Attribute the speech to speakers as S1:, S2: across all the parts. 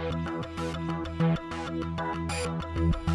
S1: Thank you.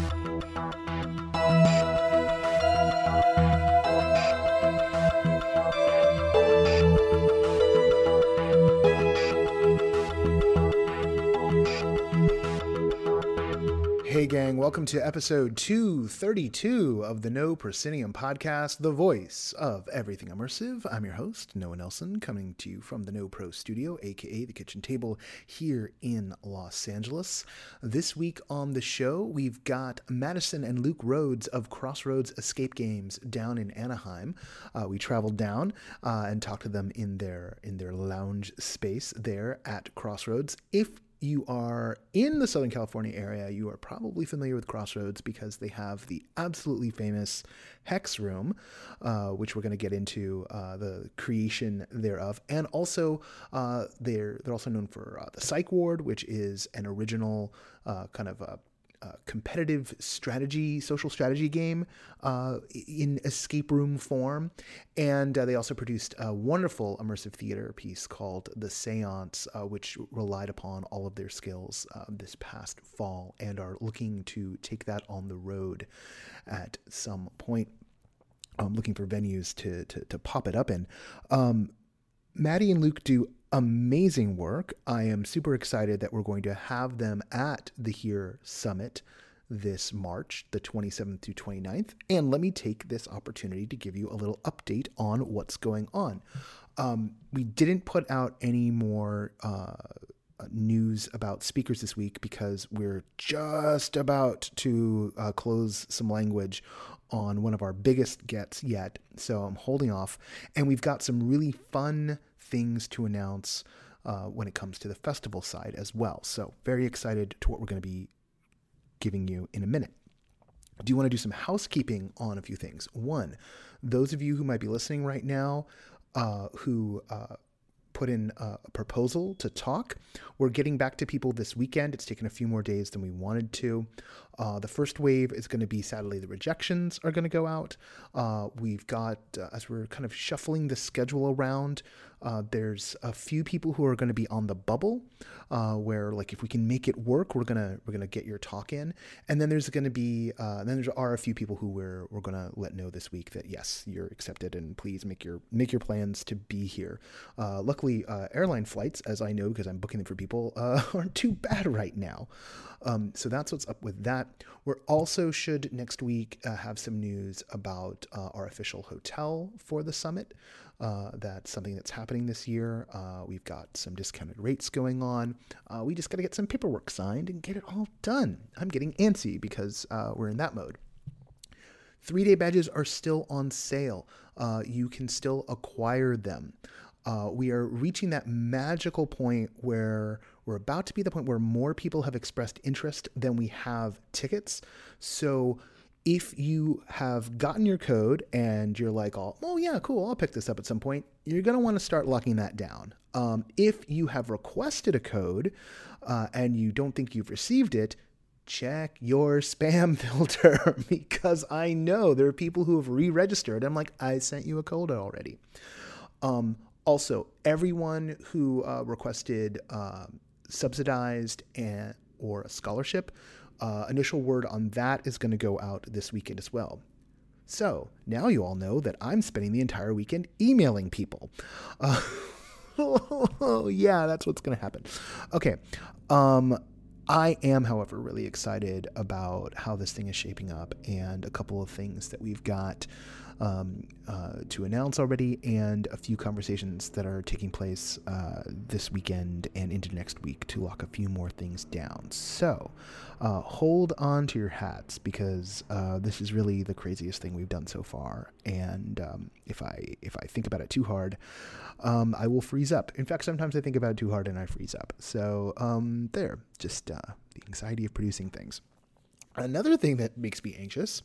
S1: Hey, gang, welcome to episode 232 of the No Proscenium podcast, the voice of everything immersive. I'm your host, Noah Nelson, coming to you from the No Pro studio, aka the kitchen table, here in Los Angeles. This week on the show, we've got Madison and Luke Rhodes of Crossroads Escape Games down in Anaheim. Uh, we traveled down uh, and talked to them in their in their lounge space there at Crossroads. If you are in the Southern California area, you are probably familiar with Crossroads because they have the absolutely famous Hex Room, uh, which we're going to get into uh, the creation thereof, and also uh, they're they're also known for uh, the Psych Ward, which is an original uh, kind of a competitive strategy, social strategy game uh, in escape room form. And uh, they also produced a wonderful immersive theater piece called The Seance, uh, which relied upon all of their skills uh, this past fall and are looking to take that on the road at some point. I'm looking for venues to, to, to pop it up in. Um, Maddie and Luke do amazing work. I am super excited that we're going to have them at the Here Summit this March, the 27th through 29th. And let me take this opportunity to give you a little update on what's going on. Um, we didn't put out any more uh, news about speakers this week because we're just about to uh, close some language on one of our biggest gets yet. So I'm holding off. And we've got some really fun things to announce uh, when it comes to the festival side as well. So, very excited to what we're going to be giving you in a minute. Do you want to do some housekeeping on a few things? One, those of you who might be listening right now uh, who uh, put in a proposal to talk. We're getting back to people this weekend. It's taken a few more days than we wanted to. Uh, the first wave is going to be sadly the rejections are going to go out. Uh, we've got uh, as we're kind of shuffling the schedule around. Uh, there's a few people who are going to be on the bubble, uh, where like if we can make it work, we're gonna we're gonna get your talk in. And then there's going to be then there are a few people who we're we're to let know this week that yes, you're accepted, and please make your make your plans to be here. luckily, airline flights, as I know because I'm booking them for people, aren't too bad right now. Um, so that's what's up with that. We're also should next week uh, have some news about uh, our official hotel for the summit. Uh, that's something that's happening this year. Uh, we've got some discounted rates going on. Uh, we just got to get some paperwork signed and get it all done. I'm getting antsy because uh, we're in that mode. Three day badges are still on sale. you can still acquire them. We are reaching that magical point where we're about to be the point where more people have expressed interest than we have tickets. So if you have gotten your code and you're like, oh, oh yeah, cool, I'll pick this up at some point, you're going to want to start locking that down. Um, if you have requested a code uh, and you don't think you've received it, check your spam filter because I know there are people who have re registered. I'm like, I sent you a code already. Um, also, everyone who uh, requested um, subsidized and or a scholarship. Uh, initial word on that is going to go out this weekend as well. So now you all know that I'm spending the entire weekend emailing people. Uh, yeah, that's what's going to happen. Okay. Um, I am, however, really excited about how this thing is shaping up and a couple of things that we've got um, uh, to announce already, and a few conversations that are taking place uh, this weekend and into next week to lock a few more things down. So uh, hold on to your hats because uh, this is really the craziest thing we've done so far. And um, if I if I think about it too hard, um, I will freeze up. In fact, sometimes I think about it too hard and I freeze up. So um, there, just uh, the anxiety of producing things. Another thing that makes me anxious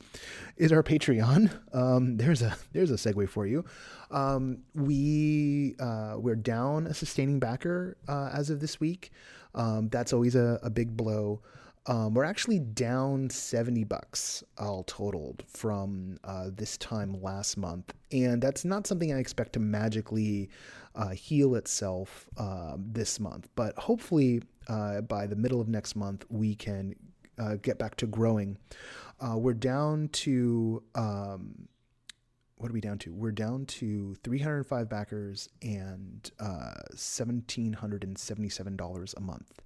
S1: is our Patreon. Um, there's a there's a segue for you. Um, we uh, we're down a sustaining backer uh, as of this week. Um, that's always a, a big blow. Um, we're actually down 70 bucks all totaled from uh, this time last month. And that's not something I expect to magically uh, heal itself uh, this month. But hopefully, uh, by the middle of next month, we can uh, get back to growing. Uh, we're down to um, what are we down to? We're down to 305 backers and uh, $1,777 a month.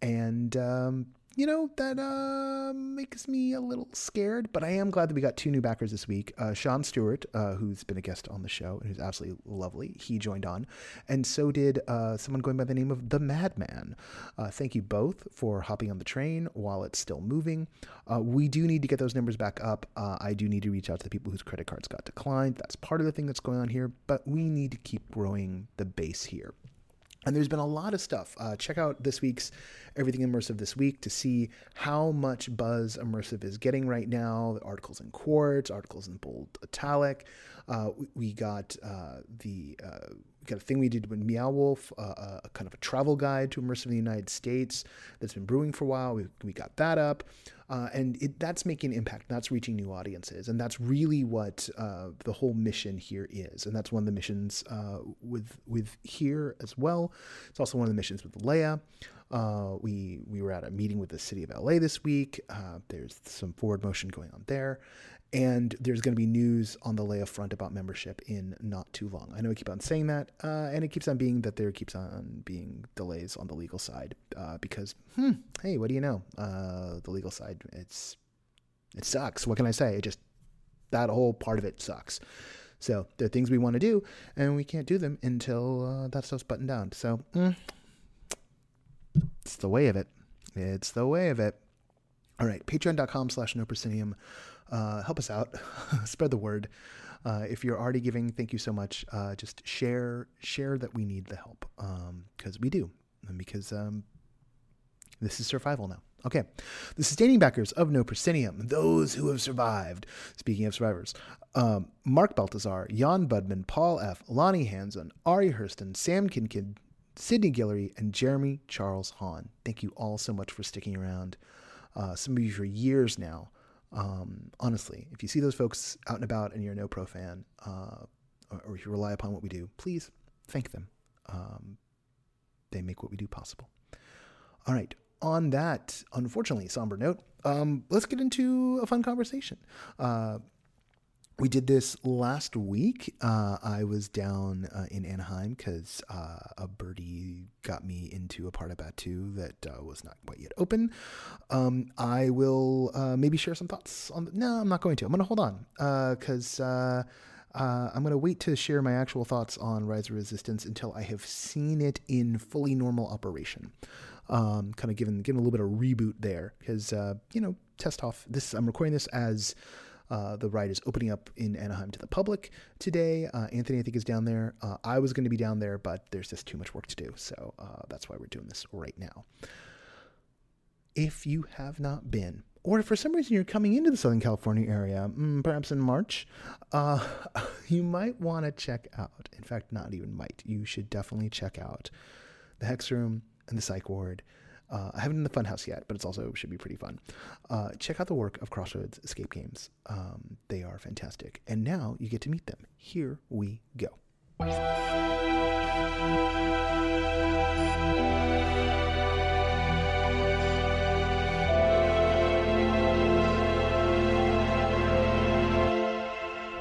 S1: And um, you know, that uh, makes me a little scared, but I am glad that we got two new backers this week. Uh, Sean Stewart, uh, who's been a guest on the show and who's absolutely lovely, he joined on. And so did uh, someone going by the name of The Madman. Uh, thank you both for hopping on the train while it's still moving. Uh, we do need to get those numbers back up. I do need to reach out to the people whose credit cards got declined. That's part of the thing that's going on here, but we need to keep growing the base here. And there's been a lot of stuff. Uh, check out this week's Everything Immersive this week to see how much buzz Immersive is getting right now. The articles in Quartz, articles in bold italic. Uh, we, we, got uh, the uh, got a thing we did with Meow Wolf, uh, uh, a kind of a travel guide to Immersive in the United States that's been brewing for a while. We, we got that up. Uh, and it, that's making an impact. That's reaching new audiences, and that's really what uh, the whole mission here is. And that's one of the missions uh, with with here as well. It's also one of the missions with Leia. Uh, we we were at a meeting with the city of LA this week. Uh, there's some forward motion going on there, and there's going to be news on the Leia front about membership in not too long. I know I keep on saying that, uh, and it keeps on being that there keeps on being delays on the legal side uh, because, hmm, hey, what do you know? Uh, the legal side, it's it sucks. What can I say? It just that whole part of it sucks. So there are things we want to do, and we can't do them until uh, that stuff's buttoned down. So mm, it's the way of it. It's the way of it. All right, patreon.com slash no proscenium uh, help us out, spread the word. Uh, if you're already giving, thank you so much. Uh, just share share that we need the help because um, we do, and because um, this is survival now. Okay, the sustaining backers of No Proscenium, those who have survived. Speaking of survivors, um, Mark Baltazar, Jan Budman, Paul F., Lonnie Hanson, Ari Hurston, Sam Kinkin, Sydney Guillory, and Jeremy Charles Hahn. Thank you all so much for sticking around. Uh, some of you for years now. Um, honestly, if you see those folks out and about and you're a no pro fan, uh, or, or, if you rely upon what we do, please thank them. Um, they make what we do possible. All right. On that, unfortunately, somber note, um, let's get into a fun conversation. Uh, we did this last week. Uh, I was down uh, in Anaheim because uh, a birdie got me into a part of Batuu that uh, was not quite yet open. Um, I will uh, maybe share some thoughts on. The, no, I'm not going to. I'm going to hold on because. Uh, I'm going to wait to share my actual thoughts on Rise of Resistance until I have seen it in fully normal operation. Um, kind of giving, giving a little bit of reboot there because, you know, test off this. I'm recording this as uh, the ride is opening up in Anaheim to the public today. Uh, Anthony, I think, is down there. Uh, I was going to be down there, but there's just too much work to do. So uh, that's why we're doing this right now. If you have not been, or if for some reason you're coming into the Southern California area, mm, perhaps in March, uh, you might want to check out, in fact, not even might, you should definitely check out the Hex Room and the Psych Ward. Uh, I haven't in the Funhouse yet, but it's also should be pretty fun. Uh, check out the work of Crossroads Escape Games. Um, they are fantastic. And now you get to meet them. Here we go.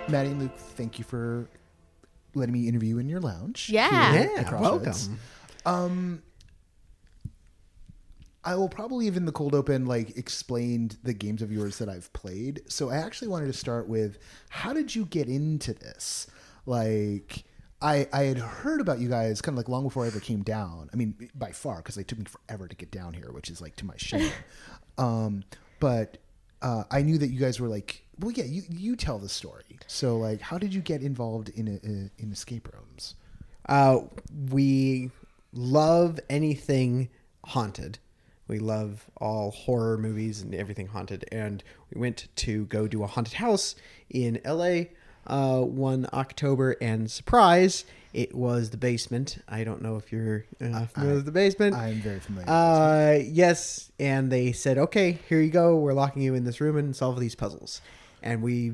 S1: Maddie and Luke, thank you for letting me interview in your lounge.
S2: Yeah,
S3: yeah welcome. Um,
S1: I will probably even the cold open like explained the games of yours that I've played. So I actually wanted to start with how did you get into this? Like I I had heard about you guys kind of like long before I ever came down. I mean by far because it took me forever to get down here, which is like to my shame. um, but uh, I knew that you guys were like, well, yeah, you you tell the story. So like, how did you get involved in a, in escape rooms?
S3: Uh, we love anything haunted. We love all horror movies and everything haunted. And we went to go do a haunted house in LA uh, one October, and surprise, it was the basement. I don't know if you're uh, familiar I, with the basement.
S1: I'm very familiar.
S3: Uh, yes, and they said, "Okay, here you go. We're locking you in this room and solve these puzzles." And we,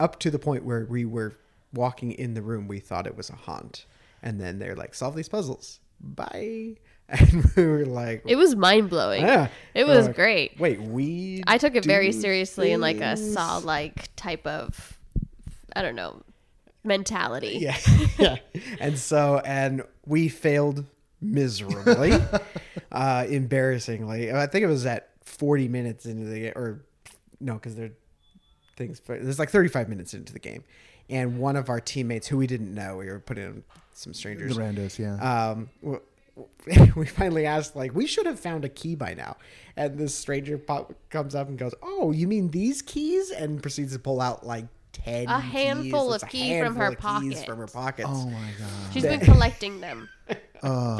S3: up to the point where we were walking in the room, we thought it was a haunt, and then they're like, "Solve these puzzles." Bye and we were like,
S2: It was mind blowing.
S3: yeah.
S2: It was
S3: like,
S2: great.
S3: Wait, we.
S2: I took it very
S3: do
S2: seriously in like a saw like type of I don't know mentality.
S3: Yeah, yeah. And so, and we failed miserably, uh, embarrassingly. I think it was at 40 minutes into the game, or no, because there things. There's like 35 minutes into the game, and one of our teammates who we didn't know, we were putting in some
S1: The
S3: strangers.
S1: randos, yeah.
S3: Um, w- we finally asked, like, we should have found a key by now. And this stranger pop comes up and goes, "Oh, you mean these keys?" And proceeds to pull out like ten,
S2: A handful
S3: keys.
S2: of
S3: It's a
S2: key from her
S3: of keys
S2: pocket.
S3: from her pockets.
S1: oh my god.
S2: She's been collecting them.
S1: Oh.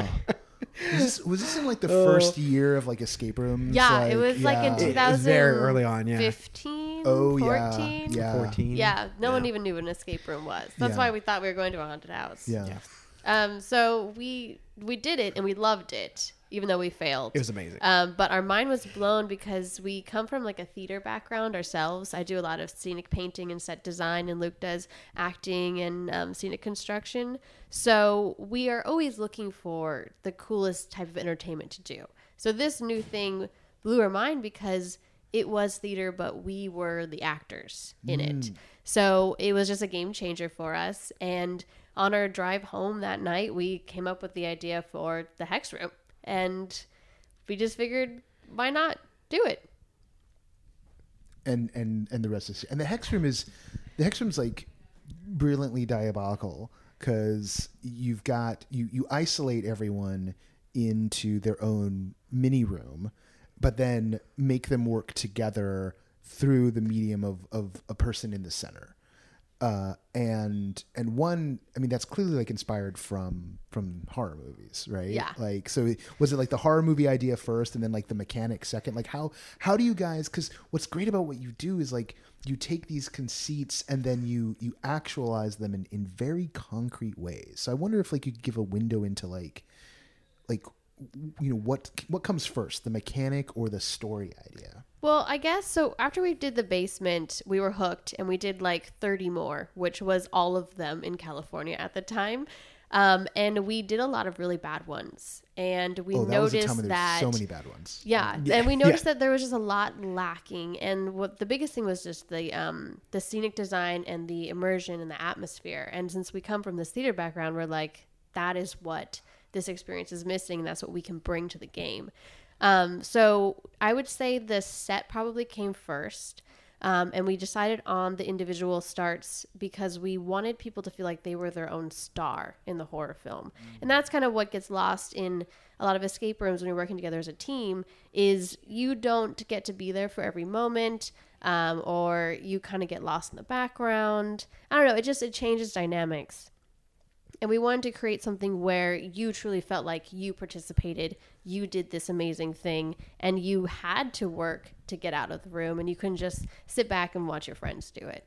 S1: was, this, was this in like the uh, first year of like escape rooms?
S2: Yeah, it was like in
S1: yeah.
S3: It was very early on, yeah.
S2: 2015,
S1: Oh yeah,
S2: 14.
S1: yeah,
S3: 14.
S2: Yeah, no one even knew what an escape room was. That's
S1: Yeah.
S2: why we thought we were going to a haunted house.
S1: yeah.
S2: Um, so we we did it and we loved it, even though we failed.
S3: It was amazing.
S2: Um, but our mind was blown because we come from like a theater background ourselves. I do a lot of scenic painting and set design, and Luke does acting and um, scenic construction. So we are always looking for the coolest type of entertainment to do. So this new thing blew our mind because it was theater, but we were the actors in it. So it was just a game changer for us. And on our drive home that night, we came up with the idea for the Hex Room. And we just figured, why not do it?
S1: and and and the rest is and the hex room is the hex room's like brilliantly diabolical because you've got you you isolate everyone into their own mini room but then make them work together through the medium of of a person in the center uh, and and one, I mean, that's clearly like inspired from from horror movies, right?
S2: Yeah.
S1: Like, so was it like the horror movie idea first, and then like the mechanic second? Like, how how do you guys? Because what's great about what you do is like you take these conceits and then you you actualize them in in very concrete ways. So I wonder if like you could give a window into like like you know what what comes first, the mechanic or the story idea?
S2: Well, I guess so. After we did the basement, we were hooked and we did like 30 more, which was all of them in California at the time. Um, and we did a lot of really bad ones. And we
S1: oh, that
S2: noticed that.
S1: so many bad ones.
S2: Yeah,
S3: Yeah,
S2: and we
S3: yeah.
S2: noticed that there was just a lot lacking, and what the biggest thing was just the um, the scenic design and the immersion and the atmosphere. And since we come from this theater background, we're like, that is what this experience is missing, and that's what we can bring to the game. Um, so I would say the set probably came first. Um, and we decided on the individual starts because we wanted people to feel like they were their own star in the horror film. And that's kind of what gets lost in a lot of escape rooms when you're working together as a team is you don't get to be there for every moment um, or you kind of get lost in the background. I don't know. It just, it changes dynamics and we wanted to create something where you truly felt like you participated you did this amazing thing and you had to work to get out of the room and you couldn't just sit back and watch your friends do it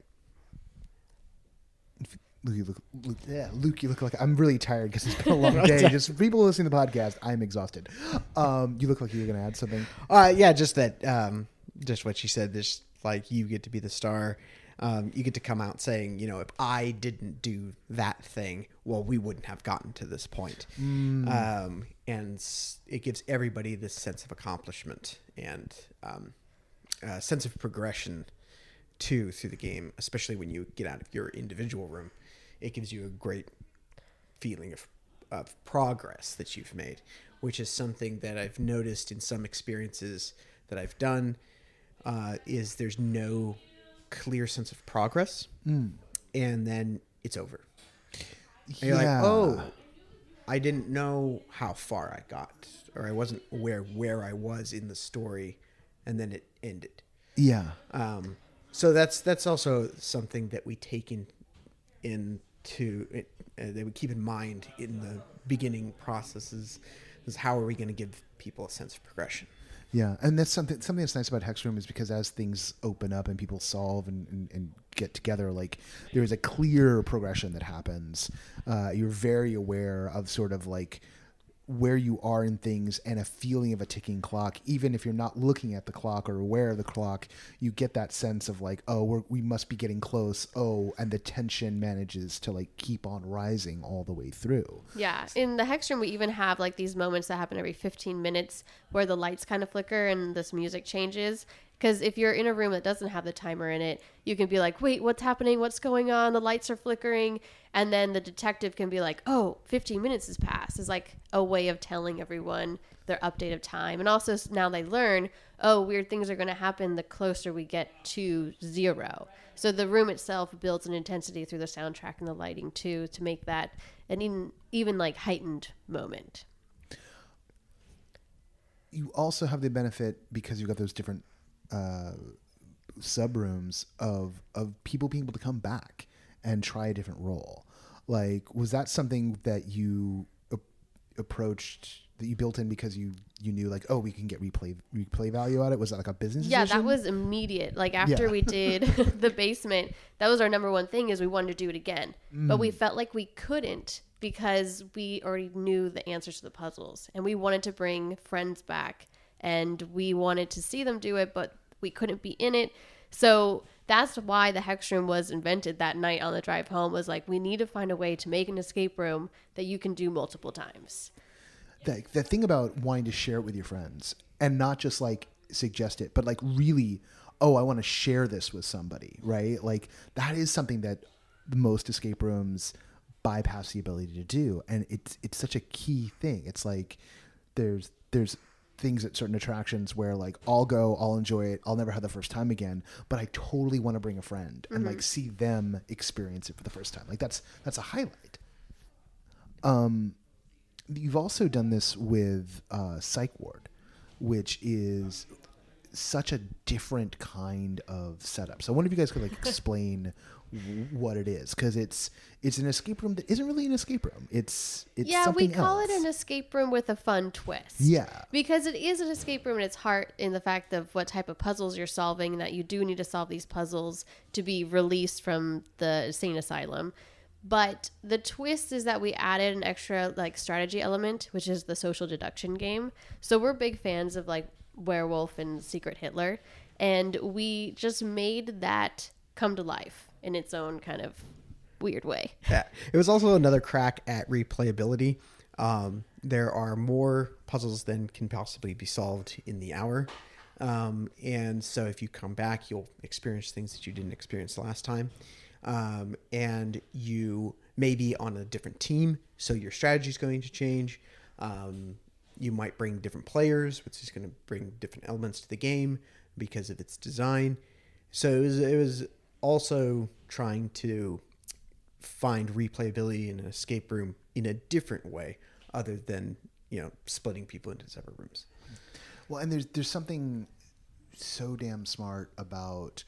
S1: Luke, you look, Luke, yeah, Luke, you look like I'm really tired because it's been a long day. Just people listening to the podcast, I'm exhausted. Um, you look like you're going to add something.
S3: Uh, yeah, just that, um, just what she said. This like you get to be the star. Um, you get to come out saying, you know, if I didn't do that thing, well, we wouldn't have gotten to this point. Um, and it gives everybody this sense of accomplishment and um, a sense of progression too through the game, especially when you get out of your individual room. It gives you a great feeling of, of progress that you've made, which is something that I've noticed in some experiences that I've done. Uh, is there's no clear sense of progress, and then it's over. And you're
S1: Yeah.
S3: like, oh, I didn't know how far I got, or I wasn't aware where I was in the story, and then it ended.
S1: Yeah.
S3: Um, so that's that's also something that we take in into it, uh, that we keep in mind in the beginning processes. Is how are we going to give people a sense of progression?
S1: Yeah, and that's something something that's nice about Hex Room is because as things open up and people solve and, and, and get together, like there is a clear progression that happens. Uh, you're very aware of sort of like where you are in things and a feeling of a ticking clock even if you're not looking at the clock or aware of the clock you get that sense of like oh we must be getting close. Oh and the tension manages to like keep on rising all the way through.
S2: Yeah, in the hex room, we even have like these moments that happen every 15 minutes where the lights kind of flicker and this music changes. Because if you're in a room that doesn't have the timer in it, you can be like, wait, what's happening? What's going on? The lights are flickering. And then the detective can be like, oh, 15 minutes has passed. Is like a way of telling everyone their update of time. And also now they learn, oh, weird things are going to happen the closer we get to zero. So the room itself builds an intensity through the soundtrack and the lighting too to make that an even, even like heightened moment.
S1: you also have the benefit because you've got those different uh, sub rooms of of people being able to come back and try a different role. Like, was that something that you a- approached that you built in because you you knew like, oh, we can get replay replay value out of it? Was that like a business?
S2: Yeah, that was immediate. Like after
S1: Yeah.
S2: we did the basement, that was our number one thing is we wanted to do it again. But
S1: Mm.
S2: we felt like we couldn't because we already knew the answers to the puzzles and we wanted to bring friends back and we wanted to see them do it, but we couldn't be in it. So that's why the hex room was invented that night on the drive home was like we need to find a way to make an escape room that you can do multiple times.
S1: the, the thing about wanting to share it with your friends and not just like suggest it, but like really, oh, I want to share this with somebody, right? Like that is something that most escape rooms bypass the ability to do, and it's it's such a key thing. It's like there's there's things at certain attractions where like I'll go, I'll enjoy it, I'll never have the first time again, but I totally want to bring a friend and like see them experience it for the first time. Like that's that's a highlight. Um, you've also done this with uh, Psych Ward, which is such a different kind of setup. So I wonder if you guys could like explain what it is because it's it's an escape room that isn't really an escape room. It's it's
S2: yeah, we call
S1: else.
S2: it an escape room with a fun twist.
S1: Yeah.
S2: Because it is an escape room in its heart in the fact of what type of puzzles you're solving, that you do need to solve these puzzles to be released from the insane asylum. But the twist is that we added an extra like strategy element, which is the social deduction game. So we're big fans of like Werewolf and Secret Hitler, and we just made that come to life in its own kind of weird way.
S3: Yeah. It was also another crack at replayability. Um, there are more puzzles than can possibly be solved in the hour. Um, and so if you come back, you'll experience things that you didn't experience last time. Um, and you may be on a different team, so your strategy is going to change. Um, you might bring different players, which is going to bring different elements to the game because of its design. So it was, it was also trying to find replayability in an escape room in a different way other than you know splitting people into separate rooms
S1: Well, and there's there's something so damn smart about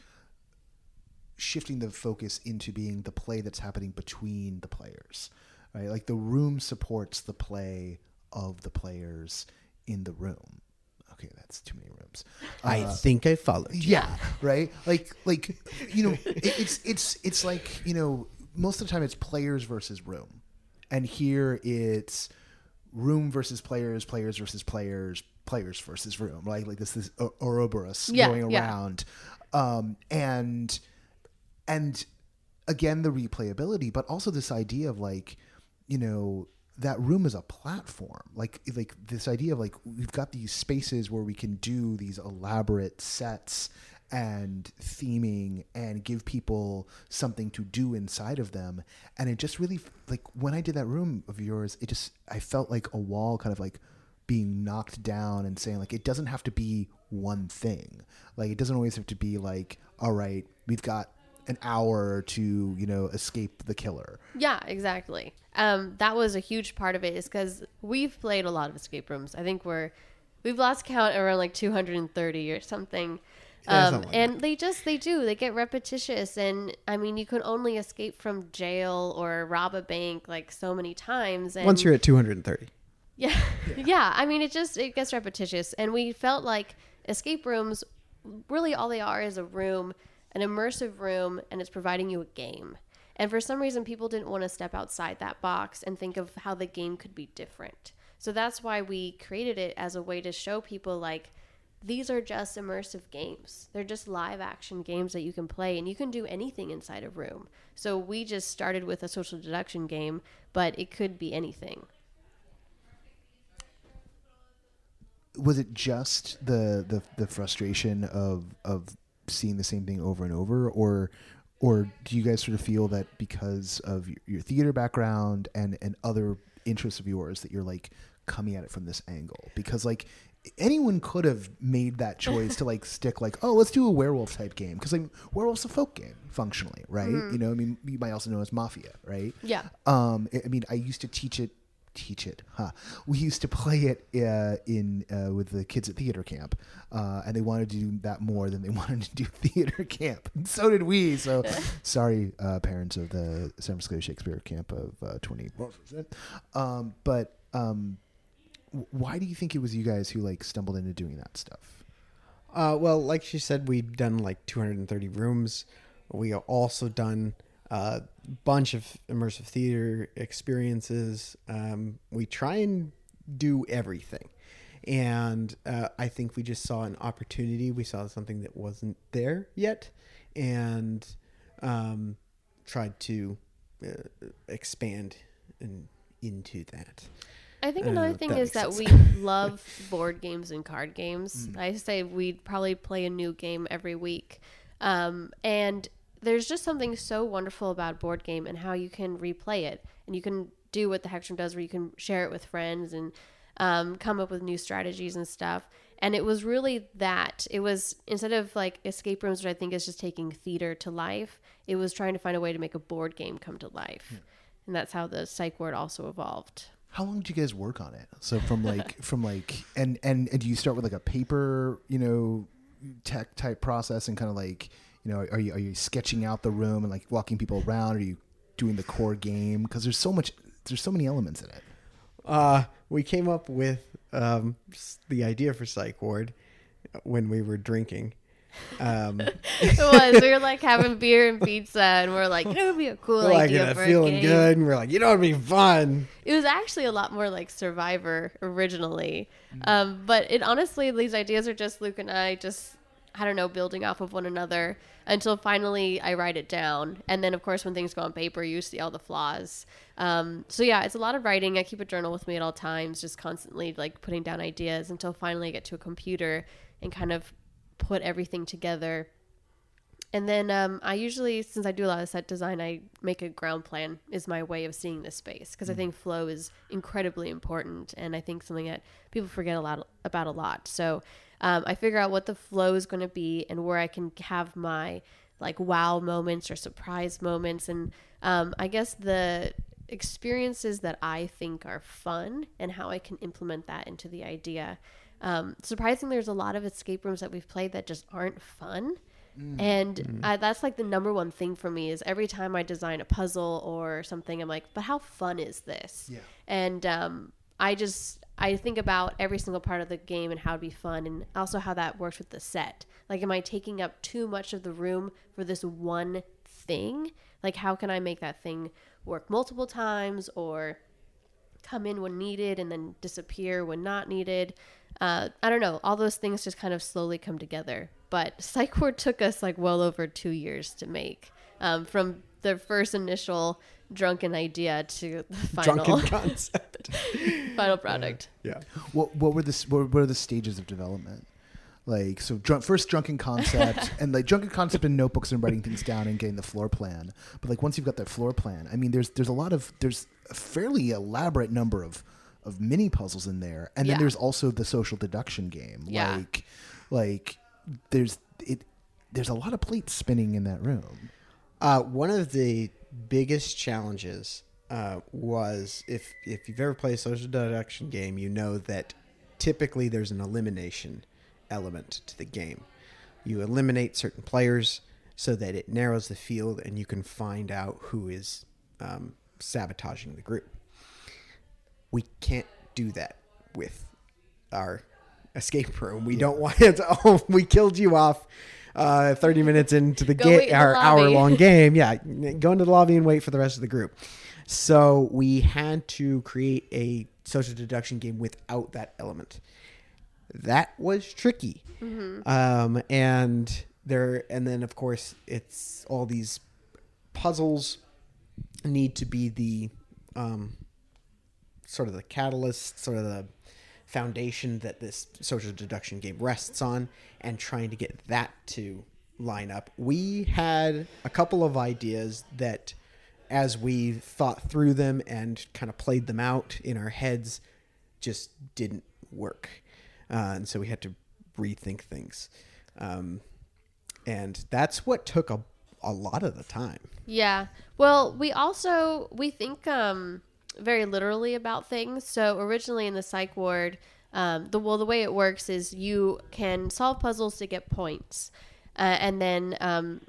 S1: shifting the focus into being the play that's happening between the players, right? Like the room supports the play of the players in the room. Okay, that's too many rooms.
S3: i
S1: Uh,
S3: think i followed you.
S1: yeah right like like you know it, it's it's it's like you know most of the time it's players versus room and here it's room versus players players versus players players versus room right like this this O- ouroboros
S2: Yeah,
S1: going
S2: yeah.
S1: around um and and again the replayability but also this idea of like you know that room is a platform. Like like this idea of like we've got these spaces where we can do these elaborate sets and theming and give people something to do inside of them. And it just really like when i did that room of yours it just i felt like a wall kind of like being knocked down and saying like it doesn't have to be one thing. Like it doesn't always have to be like all right we've got an hour to you know escape the killer
S2: Yeah, exactly. Um, that was a huge part of it, is because we've played a lot of escape rooms. I think we're we've lost count around like 230 or something.
S3: Yeah,
S2: Um,
S3: something like
S2: and they just they do they get repetitious, and I mean you can only escape from jail or rob a bank like so many times. And
S3: once you're at 230
S2: yeah. yeah. I mean, it just it gets repetitious, and we felt like escape rooms, really all they are is a room, an immersive room, and it's providing you a game. And for some reason, people didn't want to step outside that box and think of how the game could be different. So that's why we created it as a way to show people like these are just immersive games. They're just live action games that you can play and you can do anything inside a room. So we just started with a social deduction game, but it could be anything.
S1: was it just the, the the frustration of of seeing the same thing over and over or or do you guys sort of feel that because of your, your theater background and and other interests of yours that you're like coming at it from this angle? Because like anyone could have made that choice to like stick like oh let's do a werewolf type game. Because like werewolf's a folk game functionally right? You know i mean you might also know as mafia right?
S2: Yeah.
S1: um I mean i used to teach it teach it huh? We used to play it uh, in uh, with the kids at theater camp uh, and they wanted to do that more than they wanted to do theater camp. And so did we so sorry uh, parents of the san francisco shakespeare camp of uh, 20 um, but um, why do you think it was you guys who like stumbled into doing that stuff?
S3: Uh, well, like she said, we've done like 230 rooms. We have also done a bunch of immersive theater experiences. Um, we try and do everything. And uh, I think we just saw an opportunity. We saw something that wasn't there yet and um, tried to uh, expand in, into that.
S2: I think
S3: Uh,
S2: another thing
S3: that
S2: is that
S3: sense.
S2: we love board games and card games. I say we'd probably play a new game every week. Um, and there's just something so wonderful about board game and how you can replay it and you can do what the Hex Room does where you can share it with friends and um, come up with new strategies and stuff. And it was really that. It was instead of like escape rooms, which I think is just taking theater to life, it was trying to find a way to make a board game come to life. And that's how the psych ward also evolved.
S1: how long did you guys work on it so from like from like and and, and do you start with like a paper you know tech type process and kind of like you know are you are you sketching out the room and like walking people around are you doing the core game because there's so much there's so many elements in it
S3: Uh, we came up with um, the idea for Psych Ward when we were drinking. Um,
S2: It was. We were like having beer and pizza, and we're like, it would be a cool
S3: we're like
S2: idea for a
S3: feeling
S2: game.
S3: good, and we're like, you know, it'd be fun.
S2: It was actually a lot more like Survivor originally, um, but it honestly, these ideas are just Luke and I just, I don't know, building off of one another until finally I write it down, and then of course when things go on paper, you see all the flaws. Um, so yeah, it's a lot of writing. I keep a journal with me at all times, just constantly like putting down ideas until finally I get to a computer and kind of put everything together And then um, I usually, since I do a lot of set design, I make a ground plan is my way of seeing the space because I think flow is incredibly important, and I think something that people forget a lot about a lot. So um, I figure out what the flow is going to be and where I can have my like wow moments or surprise moments, and um, I guess the experiences that I think are fun and how I can implement that into the idea. Um, surprisingly, there's a lot of escape rooms that we've played that just aren't fun. And uh, that's like the number one thing for me is every time I design a puzzle or something, I'm like, but how fun is this?
S1: Yeah.
S2: And um, I just I think about every single part of the game and how it'd be fun, and also how that works with the set. Like, am I taking up too much of the room for this one thing? Like, how can I make that thing work multiple times or come in when needed and then disappear when not needed. Uh, I don't know. All those things just kind of slowly come together. But Psych Ward took us like well over two years to make um, from the first initial drunken idea to the final
S3: Drunken concept.
S2: final product.
S3: yeah.
S1: What what were the what were the stages of development? Like so, drunk, first drunken concept and like drunken concept in notebooks and writing things down and getting the floor plan. But like once you've got that floor plan, I mean, there's there's a lot of there's a fairly elaborate number of of mini puzzles in there, and
S2: Yeah.
S1: then there's also the social deduction game.
S2: Yeah.
S1: Like like there's it there's a lot of plates spinning in that room.
S3: Uh, one of the biggest challenges uh, was if if you've ever played a social deduction game, you know that typically there's an elimination element to the game. You eliminate certain players so that it narrows the field and you can find out who is um, sabotaging the group. We can't do that with our escape room. We don't want it. To, oh, we killed you off. Uh, 30 minutes into the
S2: Go
S3: game,
S2: the
S3: our hour long game. Yeah, go into the lobby and wait for the rest of the group. So we had to create a social deduction game without that element. That was tricky. Um, and there, and then of course it's all these puzzles need to be the um, sort of the catalyst, sort of the foundation that this social deduction game rests on, and trying to get that to line up. We had a couple of ideas that, as we thought through them and kind of played them out in our heads, just didn't work. Uh, and so we had to rethink things. Um, and that's what took a, a lot of the time.
S2: Yeah. Well, we also we think um very literally about things. So originally in the psych ward, um, the well the way it works is you can solve puzzles to get points, uh, and then um,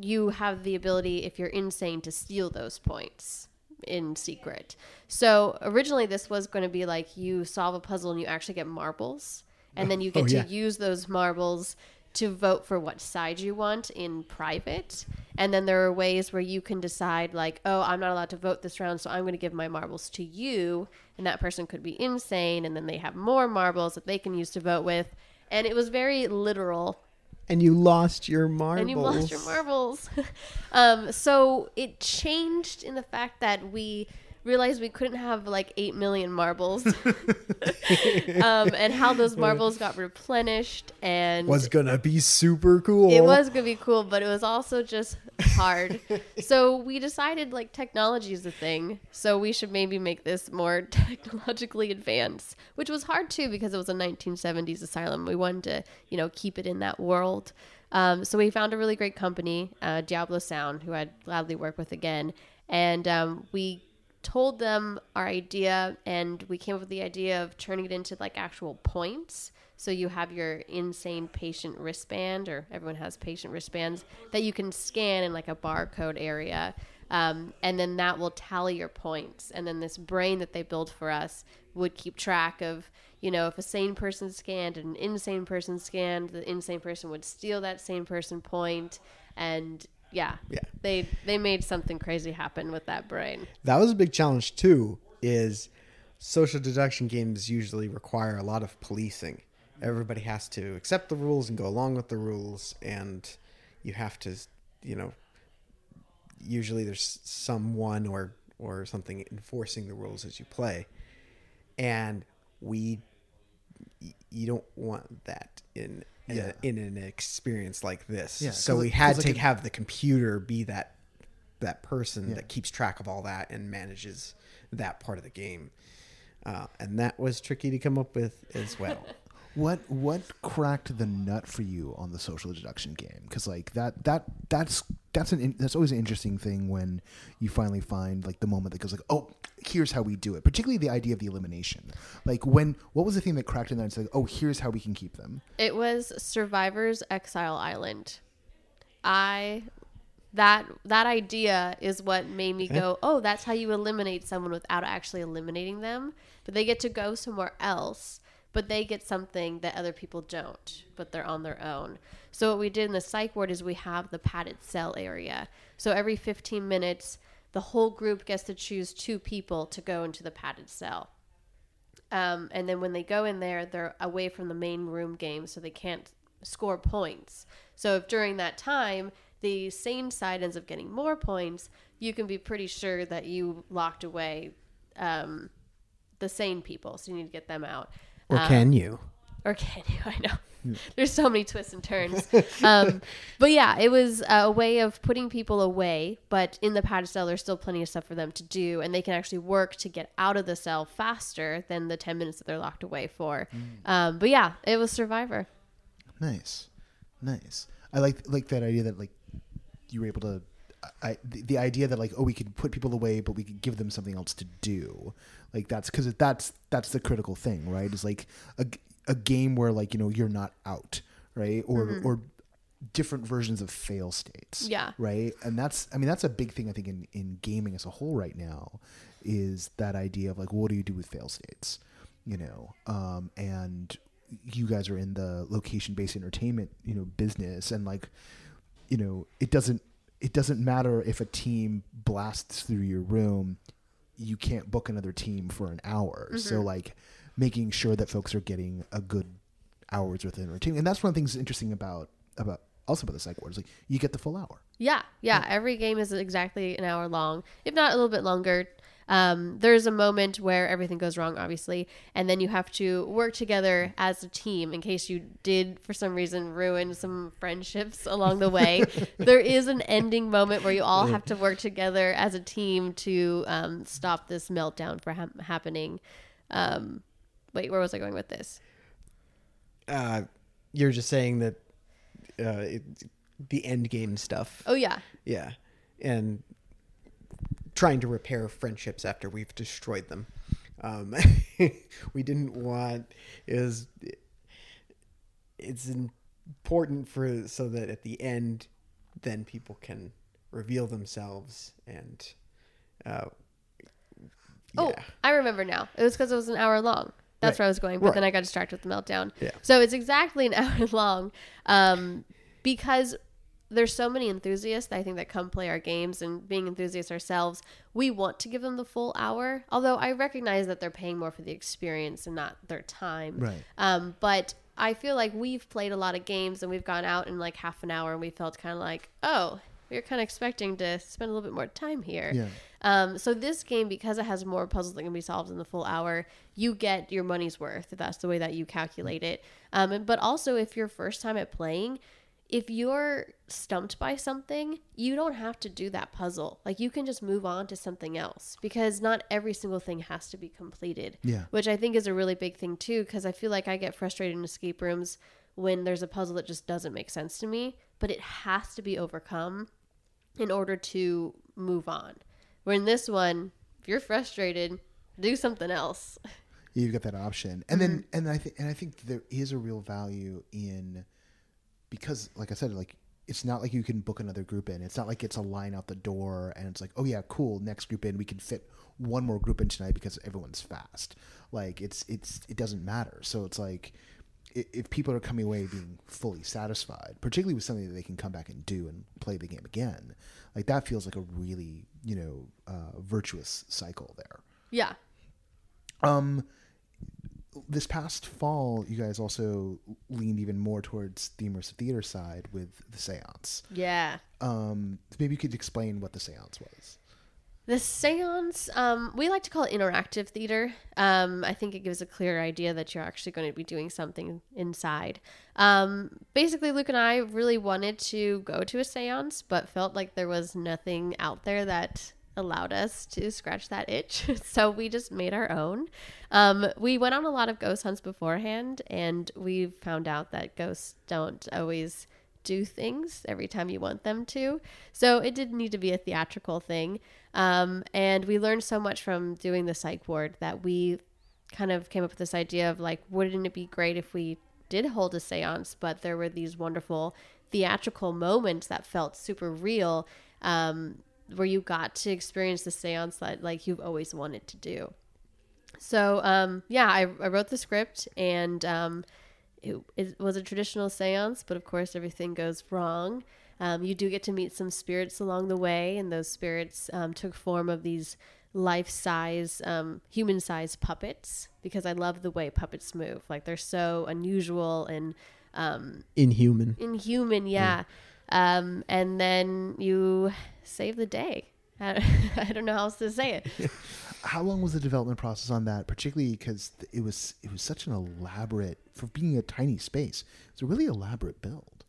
S2: you have the ability if you're insane to steal those points in secret. So originally this was going to be like you solve a puzzle and you actually get marbles, and then you get
S3: Oh,
S2: to use those marbles to vote for what side you want in private. And then there are ways where you can decide, like, oh, I'm not allowed to vote this round, so I'm going to give my marbles to you. And that person could be insane. And then they have more marbles that they can use to vote with. And it was very literal.
S3: And you lost your marbles.
S2: And you lost your marbles. um, so it changed in the fact that we realized we couldn't have like 8 million marbles. um, and how those marbles got replenished. And
S3: Was gonna be super cool.
S2: it was gonna be cool, but it was also just hard. so we decided like technology is a thing, so we should maybe make this more technologically advanced, which was hard too because it was a 1970s asylum. We wanted to, you know, keep it in that world. Um, so we found a really great company, uh, Diablo Sound, who I'd gladly work with again, and um, we told them our idea and we came up with the idea of turning it into like actual points. So you have your insane patient wristband or everyone has patient wristbands that you can scan in like a barcode area. Um, and then that will tally your points. And then this brain that they built for us would keep track of you know if a sane person scanned and an insane person scanned the insane person would steal that sane person point. And yeah.
S3: Yeah.
S2: they they made something crazy happen with that brain.
S3: That was a big challenge too is social deduction games usually require a lot of policing. Everybody has to accept the rules and go along with the rules and you have to you know usually there's someone or or something enforcing the rules as you play. And we you don't want that in
S1: Yeah.
S3: in an experience like this
S1: Yeah,
S3: so we had to
S1: like it-
S3: have the computer be that that person
S1: Yeah.
S3: that keeps track of all that and manages that part of the game uh, and that was tricky to come up with as well
S1: What what cracked the nut for you on the social deduction game? Because like that that that's that's an that's always an interesting thing when you finally find like the moment that goes like, oh, here's how we do it. Particularly the idea of the elimination. Like when what was the thing that cracked in there and said, oh, here's how we can keep them.
S2: It was Survivor's Exile Island. I that that idea is what made me eh? go, "Oh, that's how you eliminate someone without actually eliminating them." But they get to go somewhere else, but they get something that other people don't, but they're on their own. So what we did in the psych ward is we have the padded cell area. So every 15 minutes, the whole group gets to choose two people to go into the padded cell. Um, and then when they go in there, they're away from the main room game, so they can't score points. So if during that time the sane side ends up getting more points, you can be pretty sure that you locked away um, the sane people. So you need to get them out.
S3: Or
S2: Um,
S3: can you
S2: or can you? I know. There's so many twists and turns. um, but yeah, it was a way of putting people away, but in the padded cell, there's still plenty of stuff for them to do, and they can actually work to get out of the cell faster than the 10 minutes that they're locked away for. Um, but yeah, it was Survivor.
S1: Nice, nice. I like like that idea that like you were able to. I the, the idea that like oh we could put people away but we could give them something else to do. Like that's because that's that's the critical thing right? Is like a, a game where like you know you're not out right? Or or different versions of fail states
S2: Yeah.
S1: right? And that's i mean that's a big thing i think in in gaming as a whole right now is that idea of like what do you do with fail states you know? Um and you guys are in the location based entertainment you know business and like you know it doesn't it doesn't matter if a team blasts through your room, you can't book another team for an hour. So
S2: Mm-hmm.
S1: like making sure that folks are getting a good hours within a routine. And that's one of the things interesting about about also about the psych ward is like you get the full hour.
S2: Yeah, yeah. Every game is exactly an hour long, if not a little bit longer. Um, there's a moment where everything goes wrong, obviously, and then you have to work together as a team in case you did, for some reason, ruin some friendships along the way. there is an ending moment where you all have to work together as a team to um, stop this meltdown from hap happening. Um, wait, where was I going with this?
S3: Uh, you're just saying that uh, it, the end game stuff.
S2: Oh, yeah.
S3: Yeah, and trying to repair friendships after we've destroyed them. Um, we didn't want is it's important for so that at the end, then people can reveal themselves and. Uh,
S2: Oh. I remember now. It was because it was an hour long. That's
S3: Right.
S2: where I was going, but
S3: Right.
S2: then I got distracted with the meltdown.
S3: Yeah.
S2: So it's exactly an hour long, um, because there's so many enthusiasts that I think that come play our games, and being enthusiasts ourselves, we want to give them the full hour. Although I recognize that they're paying more for the experience and not their time.
S1: Right.
S2: Um, but I feel like we've played a lot of games and we've gone out in like half an hour and we felt kind of like, oh, we were kind of expecting to spend a little bit more time here.
S1: Yeah.
S2: Um, so this game, because it has more puzzles that can be solved in the full hour, you get your money's worth if that's the way that you calculate it. Um, but also, if you're first time at playing, if you're stumped by something, you don't have to do that puzzle. Like you can just move on to something else because not every single thing has to be completed.
S1: Yeah.
S2: Which I think is a really big thing too, because I feel like I get frustrated in escape rooms when there's a puzzle that just doesn't make sense to me, but it has to be overcome in order to move on. Where in this one, if you're frustrated, do something else.
S1: you've got that option and then
S2: Mm-hmm.
S1: and i think and i think there is a real value in because like i said like it's not like you can book another group in. It's not like it's a line out the door and it's like oh yeah cool next group in we can fit one more group in tonight because everyone's fast. Like it's it's it doesn't matter. So it's like if people are coming away being fully satisfied particularly with something that they can come back and do and play the game again like that feels like a really you know uh, virtuous cycle there.
S2: Yeah.
S1: um, this past fall, you guys also leaned even more towards the immersive theater side with the seance.
S2: Yeah.
S1: Um, maybe you could explain what the seance was.
S2: The seance, um, we like to call it interactive theater. Um, I think it gives a clear idea that you're actually going to be doing something inside. Um, basically, Luke and I really wanted to go to a seance, but felt like there was nothing out there that allowed us to scratch that itch. so we just made our own. Um, we went on a lot of ghost hunts beforehand, and we found out that ghosts don't always do things every time you want them to. So it did need to be a theatrical thing. Um, and we learned so much from doing the psych ward that we kind of came up with this idea of like, wouldn't it be great if we did hold a seance, but there were these wonderful theatrical moments that felt super real, um, where you got to experience the seance that like you've always wanted to do. So um, yeah, I, I wrote the script and um, it, it was a traditional seance, but of course everything goes wrong. Um, you do get to meet some spirits along the way, and those spirits um, took form of these life-size, um, human-sized puppets because I love the way puppets move. Like they're so unusual and um,
S3: Inhuman.
S2: inhuman, yeah. Um, and then you save the day. I, I don't know how else to say it.
S1: How long was the development process on that? Particularly because it was it was such an elaborate for being a tiny space. It's a really elaborate build.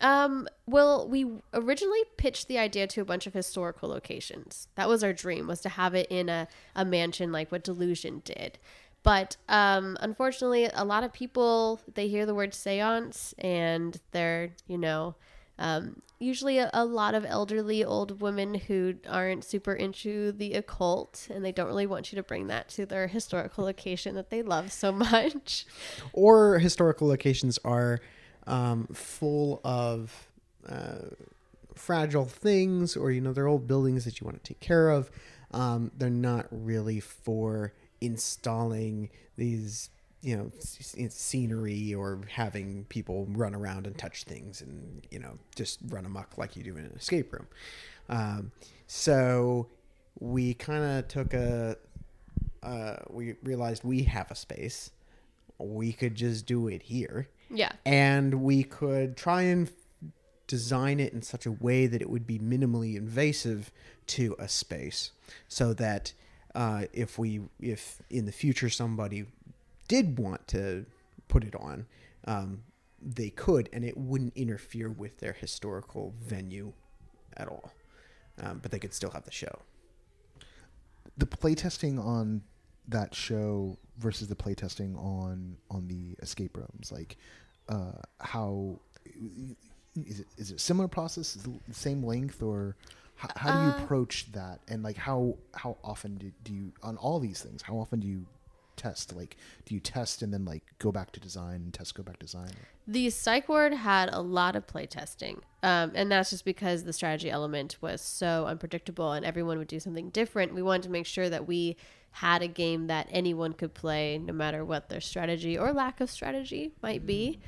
S2: Um, well, we originally pitched the idea to a bunch of historical locations. That was our dream, was to have it in a, a mansion like what Delusion did. But um, unfortunately, a lot of people, they hear the word seance and they're, you know, um, usually a, a lot of elderly old women who aren't super into the occult and they don't really want you to bring that to their historical location that they love so much.
S3: or historical locations are um, full of uh, fragile things or you know they're old buildings that you want to take care of um, they're not really for installing these you know scenery or having people run around and touch things and you know just run amok like you do in an escape room. Um, so we kind of took a uh, we realized we have a space. We could just do it here
S2: Yeah.
S3: and we could try and design it in such a way that it would be minimally invasive to a space so that uh, if we if in the future somebody did want to put it on um, they could and it wouldn't interfere with their historical venue at all. Um, but they could still have the show.
S1: The playtesting on that show versus the playtesting on on the escape rooms like uh how is it is it a similar process is it the same length or how, how do you
S2: Uh,
S1: approach that? And like how how often do, do you on all these things how often do you test like do you test and then like go back to design and test go back to design
S2: The psych ward had a lot of playtesting, um, and that's just because the strategy element was so unpredictable, and everyone would do something different. We wanted to make sure that we had a game that anyone could play, no matter what their strategy or lack of strategy might be.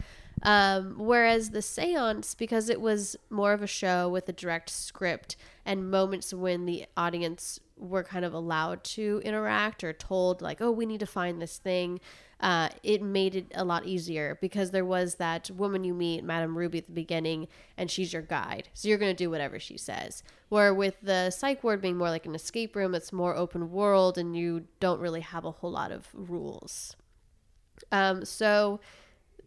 S2: Um, whereas the seance, because it was more of a show with a direct script and moments when the audience were kind of allowed to interact or told, like, oh, we need to find this thing, uh, it made it a lot easier because there was that woman you meet, Madame Ruby, at the beginning, and she's your guide. So you're going to do whatever she says. Where with the psych ward being more like an escape room, it's more open world and you don't really have a whole lot of rules. Um, so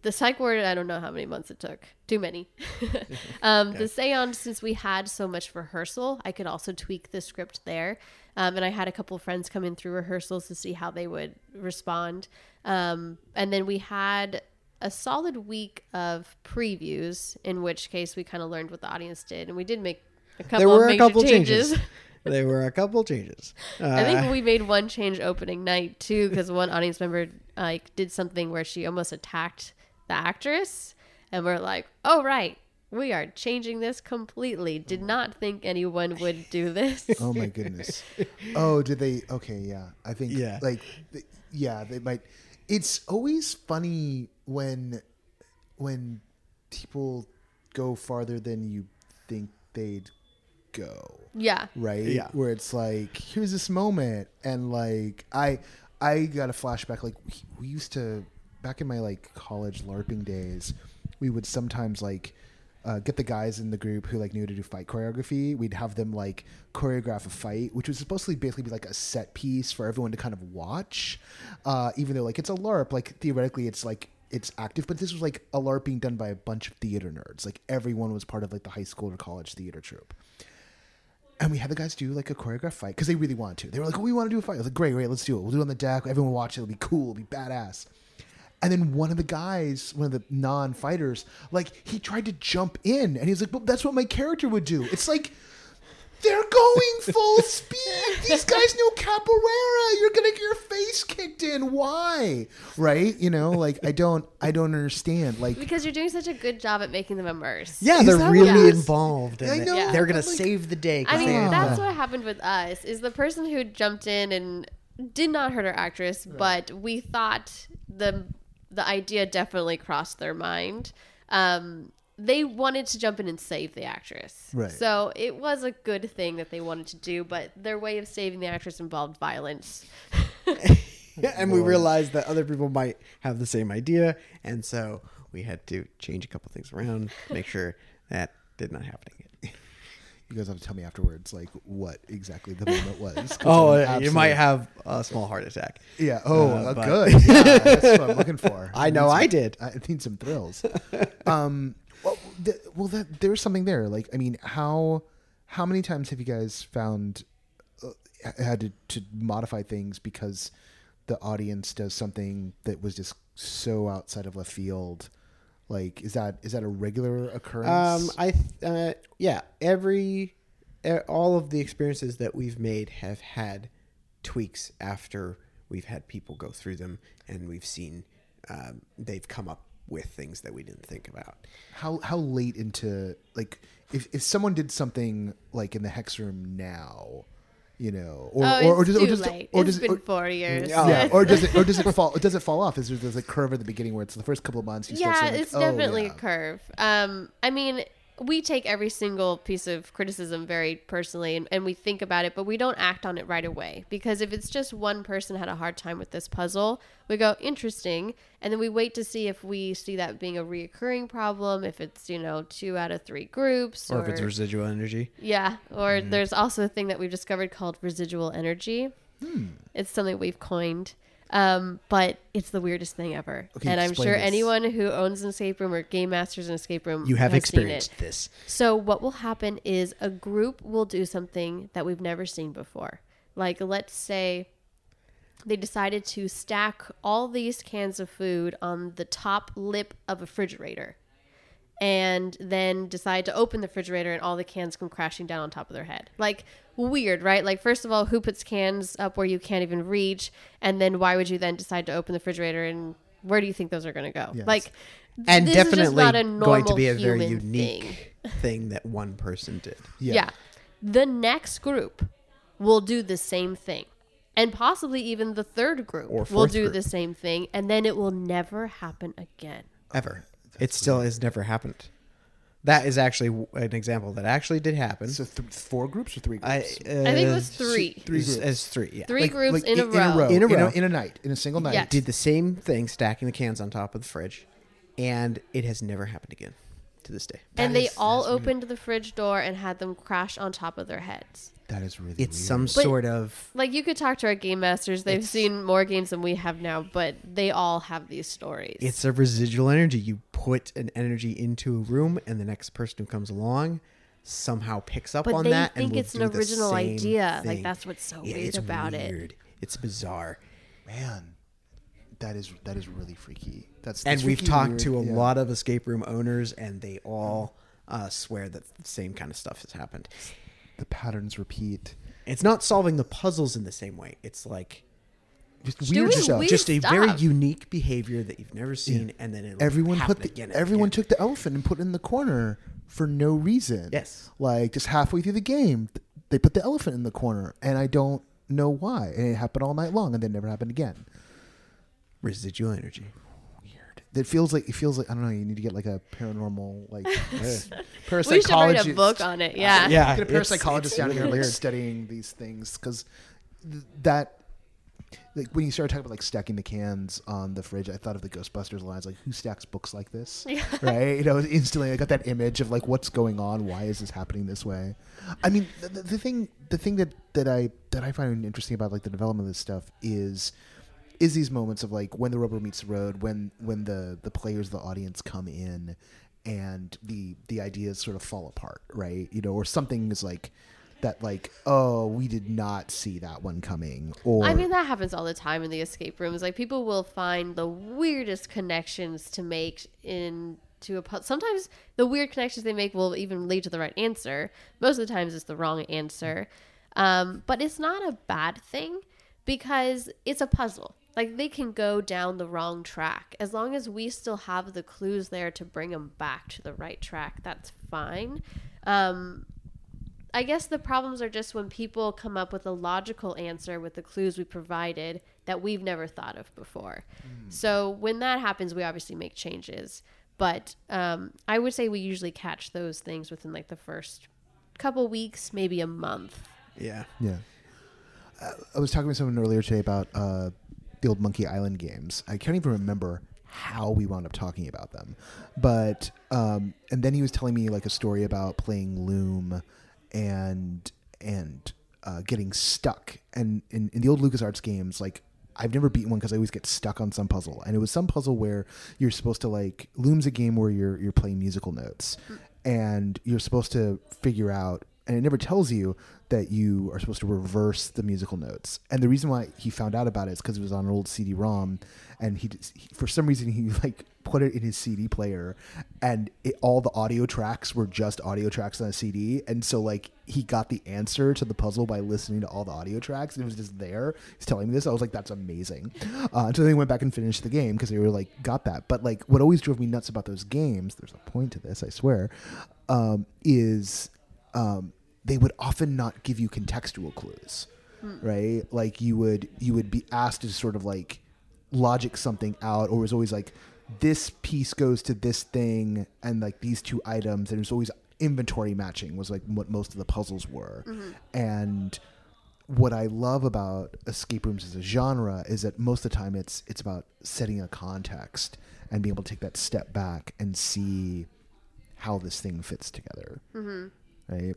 S2: the psych ward, I don't know how many months it took. Too many. um, The seance, since we had so much rehearsal, I could also tweak the script there. Um, and I had a couple of friends come in through rehearsals to see how they would respond. Um, and then we had a solid week of previews, in which case we kind of learned what the audience did. And we did make a couple
S3: there were a couple
S2: changes.
S3: changes there were a couple changes uh,
S2: I think we made one change opening night too, because one audience member like did something where she almost attacked the actress, and we're like, "Oh right, we are changing this completely." Did mm. not think anyone would do this.
S1: oh my goodness oh did they okay yeah i think
S3: Yeah.
S1: like th- yeah they might it's always funny when when people go farther than you think they'd go
S2: yeah,
S1: right
S3: Yeah.
S1: where it's like here's this moment and like i i got a flashback like we, we used to back in my like college larping days we would sometimes like uh, get the guys in the group who like knew to do fight choreography we'd have them like choreograph a fight which was supposed to basically be like a set piece for everyone to kind of watch uh, even though like it's a larp like theoretically it's like it's active but this was like a larp being done by a bunch of theater nerds like everyone was part of like the high school or college theater troupe and we had the guys do like a choreographed fight because they really wanted to. They were like, "Oh, we want to do a fight." I was like, "Great, great, let's do it. We'll do it on the deck. Everyone watch it. It'll be cool. It'll be badass." And then one of the guys, one of the non-fighters, like he tried to jump in, and he's like, "Well, that's what my character would do." It's like they're going full speed. These guys know capoeira. You're gonna get your face kicked in. Why? Right? You know, like I don't, I don't understand. Like
S2: because you're doing such a good job at making them immerse.
S3: yeah
S1: Is
S3: they're really
S2: what it is?
S3: involved and
S1: I
S3: they-
S1: know,
S3: they're gonna
S1: like-
S3: save the day.
S2: I mean,
S3: they-
S2: that's what happened with us. Is the person who jumped in and did not hurt our actress, but we thought the the idea definitely crossed their mind. Um, they wanted to jump in and save the actress,
S1: Right.
S2: So it was a good thing that they wanted to do, but their way of saving the actress involved violence.
S3: and we realized that other people might have the same idea, and so we had to change a couple things around, make sure that did not happen again.
S1: You guys have to tell me afterwards, like what exactly the moment was.
S3: Oh,
S1: I'm
S3: you might have a small heart attack.
S1: Yeah. Oh,
S3: Uh,
S1: uh,
S3: but-
S1: good. Yeah, that's what I'm looking for.
S3: I know
S1: some-
S3: I did.
S1: I need some thrills. um. Well, th- well, that, there's something there. Like, I mean, how how many times have you guys found uh, had to, to modify things because the audience does something that was just so outside of left field? Like, is that is that a regular occurrence?
S3: Um, I th- uh, yeah, every all of the experiences that we've made have had tweaks after we've had people go through them, and we've seen um, they've come up with things that we didn't think about.
S1: how how late into like if if someone did something like in the hex room now You know, or
S2: oh,
S1: or, or
S2: it's
S1: does, or
S2: too
S1: does,
S2: late.
S1: or
S2: it's
S1: does,
S2: been
S1: or,
S2: four years.
S3: Yeah.
S1: yeah, or does it or does it fall? Does it fall off? Is there there's a curve at the beginning where it's the first couple of months? You start
S2: yeah,
S1: saying like,
S2: it's
S1: oh,
S2: definitely
S1: yeah.
S2: a curve. Um, I mean, we take every single piece of criticism very personally and, and we think about it, but we don't act on it right away. Because if it's just one person had a hard time with this puzzle, we go, interesting. And then we wait to see if we see that being a reoccurring problem, if it's, you know, two out of three groups.
S3: or if it's residual energy.
S2: Yeah, or
S1: Mm-hmm.
S2: there's also a thing that we've discovered called residual energy.
S1: Hmm.
S2: It's something we've coined, um, but it's the weirdest thing ever.
S1: Okay,
S2: and I'm sure
S1: this.
S2: anyone who owns an escape room or game masters an escape room
S3: You have
S2: has
S3: experienced this.
S2: So what will happen is a group will do something that we've never seen before. Like let's say they decided to stack all these cans of food on the top lip of a refrigerator and then decide to open the refrigerator and all the cans come crashing down on top of their head. Like weird, right? Like first of all, who puts cans up where you can't even reach? And then why would you then decide to open the refrigerator and where do you think those are going to go?
S1: Yes.
S2: Like
S3: And
S2: this is just
S3: definitely going to be a very unique thing. that one person did.
S2: yeah. yeah. The next group will do the same thing. And possibly even the third group will do
S3: group.
S2: the same thing and then it will never happen again.
S3: Ever. It still has never happened. That is actually an example that actually did happen.
S1: So th- four groups or three
S3: I,
S1: groups?
S3: uh,
S2: I think it was three.
S3: Three
S1: groups.
S3: As three, yeah.
S2: Three groups in, a
S1: in,
S2: row.
S3: In a row.
S1: in a night, in a single night.
S2: Yes.
S3: Did the same thing, stacking the cans on top of the fridge, and it has never happened again to this day.
S2: and they
S1: is-
S2: all
S1: that's really-
S2: opened the fridge door and had them crash on top of their heads.
S1: That is really.
S3: It's
S1: weird.
S3: some
S2: But-
S3: sort of
S2: Like you could talk to our game masters; they've seen more games than we have now, but they all have these stories.
S3: it's a residual energy. You put an energy into a room, and the next person who comes along somehow picks up
S2: but
S3: on
S2: they
S3: that.
S2: think
S3: and will
S2: it's an original
S3: same
S2: idea. Like that's what's so
S3: Yeah,
S2: weird
S3: it's
S2: about it.
S3: It's bizarre.
S1: man. That is that is really freaky. That's,
S3: and
S1: that's
S3: we've talked
S1: weird,
S3: to a
S1: yeah.
S3: lot of escape room owners, and they all uh, swear that the same kind of stuff has happened.
S1: The patterns repeat.
S3: It's not solving the puzzles in the same way. It's like
S1: Just
S2: Doing
S1: weird stuff.
S2: weird
S3: just a very unique behavior that you've never seen, and then it'll
S1: everyone put the
S3: again
S1: everyone
S3: again.
S1: took the elephant and put it in the corner for no reason.
S3: Yes.
S1: Like just halfway through the game, they put the elephant in the corner, and I don't know why. And it happened all night long, and then never happened again.
S3: Residual energy.
S1: Weird. It feels like it feels like I don't know. You need to get like a paranormal like parapsychologist.
S2: We should write a book on it. Yeah.
S3: Yeah,
S1: get a
S3: it's-
S1: parapsychologist
S3: it's
S1: down here
S3: weird.
S1: like studying these things because th- that like when you started talking about like stacking the cans on the fridge, I thought of the Ghostbusters lines like who stacks books like this,
S2: Yeah.
S1: right? You know, instantly I got that image of like what's going on, why is this happening this way? I mean, the, the, the thing the thing that that I that I find interesting about like the development of this stuff is is these moments of like when the rubber meets the road, when when the the players, the audience come in, and the the ideas sort of fall apart, right? You know, or something is like that, like oh, we did not see that one coming, or
S2: I mean, that happens all the time in the escape rooms. Like people will find the weirdest connections to make in to a sometimes the weird connections they make will even lead to the right answer. Most of the times it's the wrong answer. Um, but it's not a bad thing because it's a puzzle. Like they can go down the wrong track as long as we still have the clues there to bring them back to the right track. That's fine. Um, I guess the problems are just when people come up with a logical answer with the clues we provided that we've never thought of before. So when that happens, we obviously make changes. But um, I would say we usually catch those things within like the first couple weeks, maybe a month.
S3: Yeah.
S1: Yeah. Uh, I was talking to someone earlier today about uh, the old Monkey Island games. I can't even remember how we wound up talking about them, but um, and then he was telling me like a story about playing Loom and and uh, getting stuck. And in, in the old LucasArts games, like I've never beaten one because I always get stuck on some puzzle. And it was some puzzle where you're supposed to like Loom's a game where you're you're playing musical notes, and you're supposed to figure out. And it never tells you that you are supposed to reverse the musical notes. And the reason why he found out about it is because it was on an old CD-ROM, and he, he for some reason he like put it in his CD player, and it, all the audio tracks were just audio tracks on a CD. And so like he got the answer to the puzzle by listening to all the audio tracks. And it was just there. He's telling me this. I was like, that's amazing. Uh, until they went back and finished the game because they were like, got that. But like, what always drove me nuts about those games, there's a point to this, I swear, um, is um, they would often not give you contextual clues, right? Like you would you would be asked to sort of like logic something out, or it was always like this piece goes to this thing, and like these two items, and it was always inventory matching was like what most of the puzzles were, and what I love about escape rooms as a genre is that most of the time it's it's about setting a context and being able to take that step back and see how this thing fits together. Mm-hmm. Right.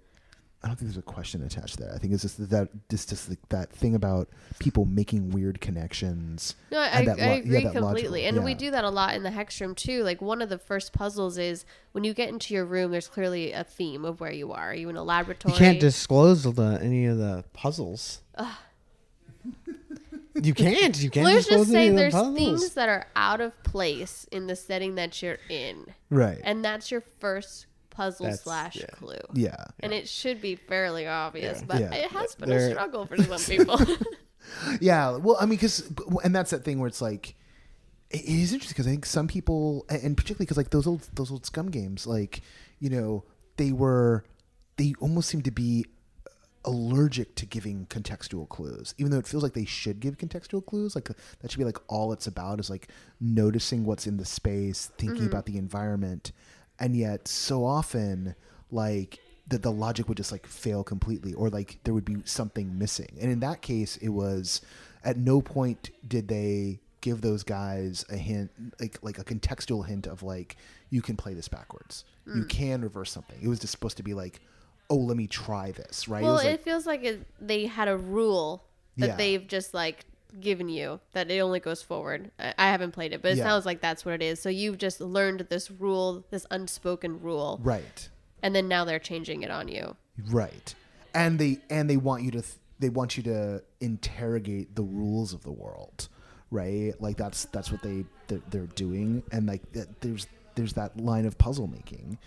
S1: I don't think there's a question attached to that. I think it's just that just just like that thing about people making weird connections.
S2: No, I,
S1: and that
S2: I agree
S1: yeah,
S2: completely.
S1: logical-
S2: and we do that a lot in the Hex Room too. Like one of the first puzzles is when you get into your room, there's clearly a theme of where you are. Are you in a laboratory?
S3: You can't disclose the, any of the puzzles. you can't. You can't
S2: Let's
S3: disclose
S2: just
S3: any
S2: say
S3: of the
S2: there's
S3: puzzles.
S2: things that are out of place in the setting that you're in.
S1: Right.
S2: And that's your first puzzle
S3: That's-
S2: slash
S3: yeah.
S2: clue.
S1: yeah.
S2: And it should be fairly obvious,
S3: Yeah.
S2: but
S1: Yeah.
S2: it has been
S3: There-
S2: a struggle for some people.
S1: Yeah, well, I mean, because and that's that thing where it's like it it is interesting because I think some people, and and particularly because like those old those old SCUMM games, like you know, they were they almost seem to be uh, allergic to giving contextual clues, even though it feels like they should give contextual clues. Like uh, that should be like all it's about is like noticing what's in the space, thinking mm-hmm. about the environment, and yet so often like that the logic would just like fail completely or like there would be something missing. And in that case it was at no point did they give those guys a hint like like a contextual hint of like you can play this backwards. You mm. can reverse something. It was just supposed to be like oh let me try this right?
S2: Well,
S1: it
S2: it
S1: like
S2: feels like it, they had a rule that
S1: Yeah.
S2: they've just like given you that it only goes forward. I, I haven't played it, but it
S1: Yeah.
S2: sounds like that's what it is. So you've just learned this rule, this unspoken rule,
S1: right
S2: and then now they're changing it on you.
S1: right and they and they want you to th- they want you to interrogate the rules of the world right like that's that's what they they're, they're doing and like th- there's there's that line of puzzle making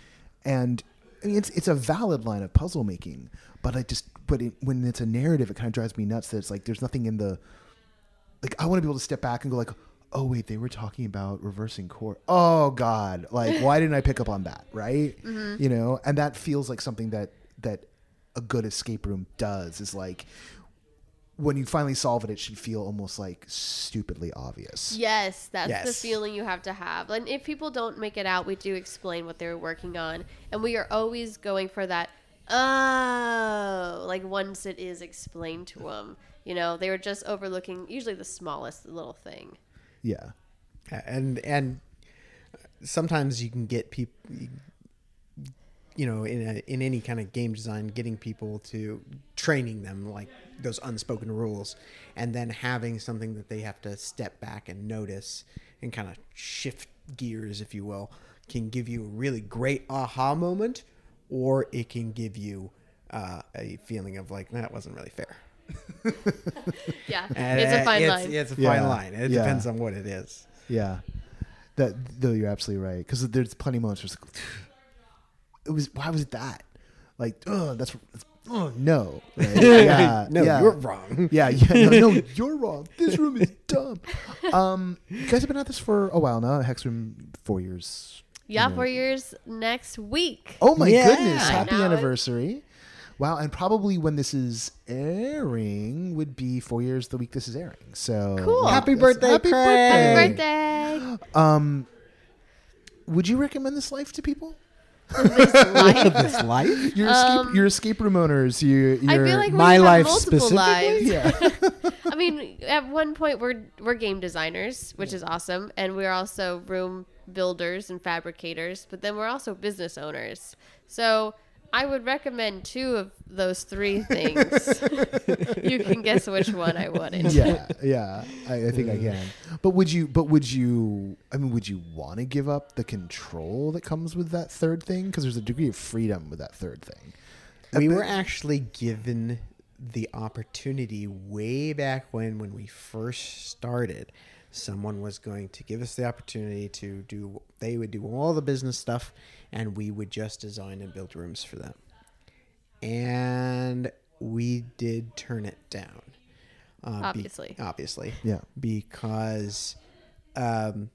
S1: and I mean, it's it's a valid line of puzzle making but i just but it, when it's a narrative it kind of drives me nuts that it's like there's nothing in the like i want to be able to step back and go like oh wait they were talking about reversing chord oh god like why didn't i pick up on that right mm-hmm. you know and that feels like something that that a good escape room does is like when you finally solve it it should feel almost like stupidly obvious
S2: Yes, that's the feeling you have to have. And if people don't make it out, we do explain what they were working on, and we are always going for that. Oh, like once it is explained to them, you know, they were just overlooking usually the smallest little thing.
S1: yeah
S3: and and sometimes you can get people you know in a, in any kind of game design getting people to training them like those unspoken rules and then having something that they have to step back and notice and kind of shift gears if you will can give you a really great aha moment or it can give you uh, a feeling of like that wasn't really fair
S2: Yeah,
S3: And
S2: it's a fine
S3: it's,
S2: line.
S3: it's a
S1: Yeah.
S3: fine line it
S1: Yeah.
S3: depends on what it is
S1: yeah that though you're absolutely right because there's plenty of moments where it's like it was why was it that like oh that's, that's oh no right? yeah
S3: no
S1: yeah.
S3: you're wrong
S1: yeah yeah no, no you're wrong this room is dumb um you guys have been at this for a while now hex room four years
S2: yeah,
S1: you know.
S2: four years next week.
S1: Oh my
S3: Yeah.
S1: goodness! Happy
S2: know.
S1: anniversary! Wow, and probably when this is airing would be four years the week this is airing. So
S2: Cool.
S3: Happy birthday,
S1: Happy
S3: Craig.
S1: birthday!
S2: Birthday.
S1: Um, would you recommend this life to people?
S2: This life.
S3: this life
S1: Your escape,
S2: Um,
S1: your escape room owners. You,
S2: I
S1: your,
S2: feel like
S3: My life
S2: multiple
S3: specifically?
S2: lives.
S1: yeah,
S2: I mean, at one point we're we're game designers, which is awesome, and we're also room builders and fabricators. But then we're also business owners. So I would recommend two of those three things. you can guess which one I wouldn't.
S1: yeah, yeah. I, I think I can. But would you? But would you? I mean, would you want to give up the control that comes with that third thing? Because there's a degree of freedom with that third thing.
S3: we were actually given the opportunity way back when when we first started someone was going to give us the opportunity to do they would do all the business stuff and we would just design and build rooms for them and we did turn it down uh, be-
S2: Obviously.
S3: obviously
S1: Yeah.
S3: because um,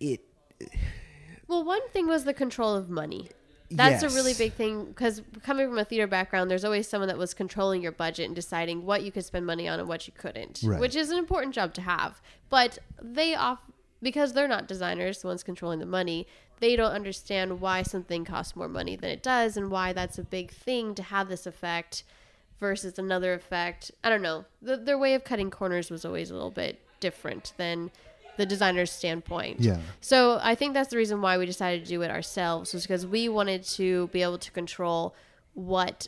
S3: it
S2: Well, one thing was the control of money. That's a really big thing because coming from a theater background, there's always someone that was controlling your budget and deciding what you could spend money on and what you couldn't,
S1: Right.
S2: which is an important job to have. But they off because they're not designers, the ones controlling the money. They don't understand why something costs more money than it does and why that's a big thing to have this effect versus another effect. I don't know. The, their way of cutting corners was always a little bit different than the designer's standpoint.
S1: Yeah.
S2: So I think that's the reason why we decided to do it ourselves was because we wanted to be able to control what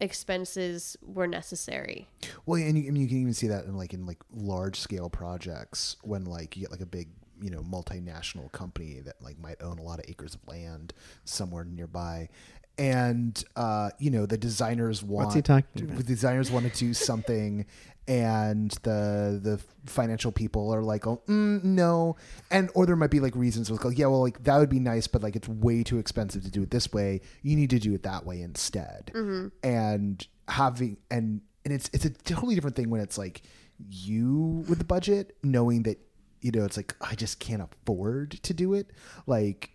S2: expenses were necessary.
S1: Well, and you, I mean, you can even see that in like in like large scale projects when like you get like a big you know multinational company that like might own a lot of acres of land somewhere nearby, and uh, you know the designers want
S3: he talking about?
S1: the designers want to do something. And the the financial people are like, oh mm, no, and or there might be like reasons with like, yeah, well, like that would be nice, but like it's way too expensive to do it this way. You need to do it that way instead and having and and it's it's a totally different thing when it's like you with the budget knowing that you know it's like i just can't afford to do it. Like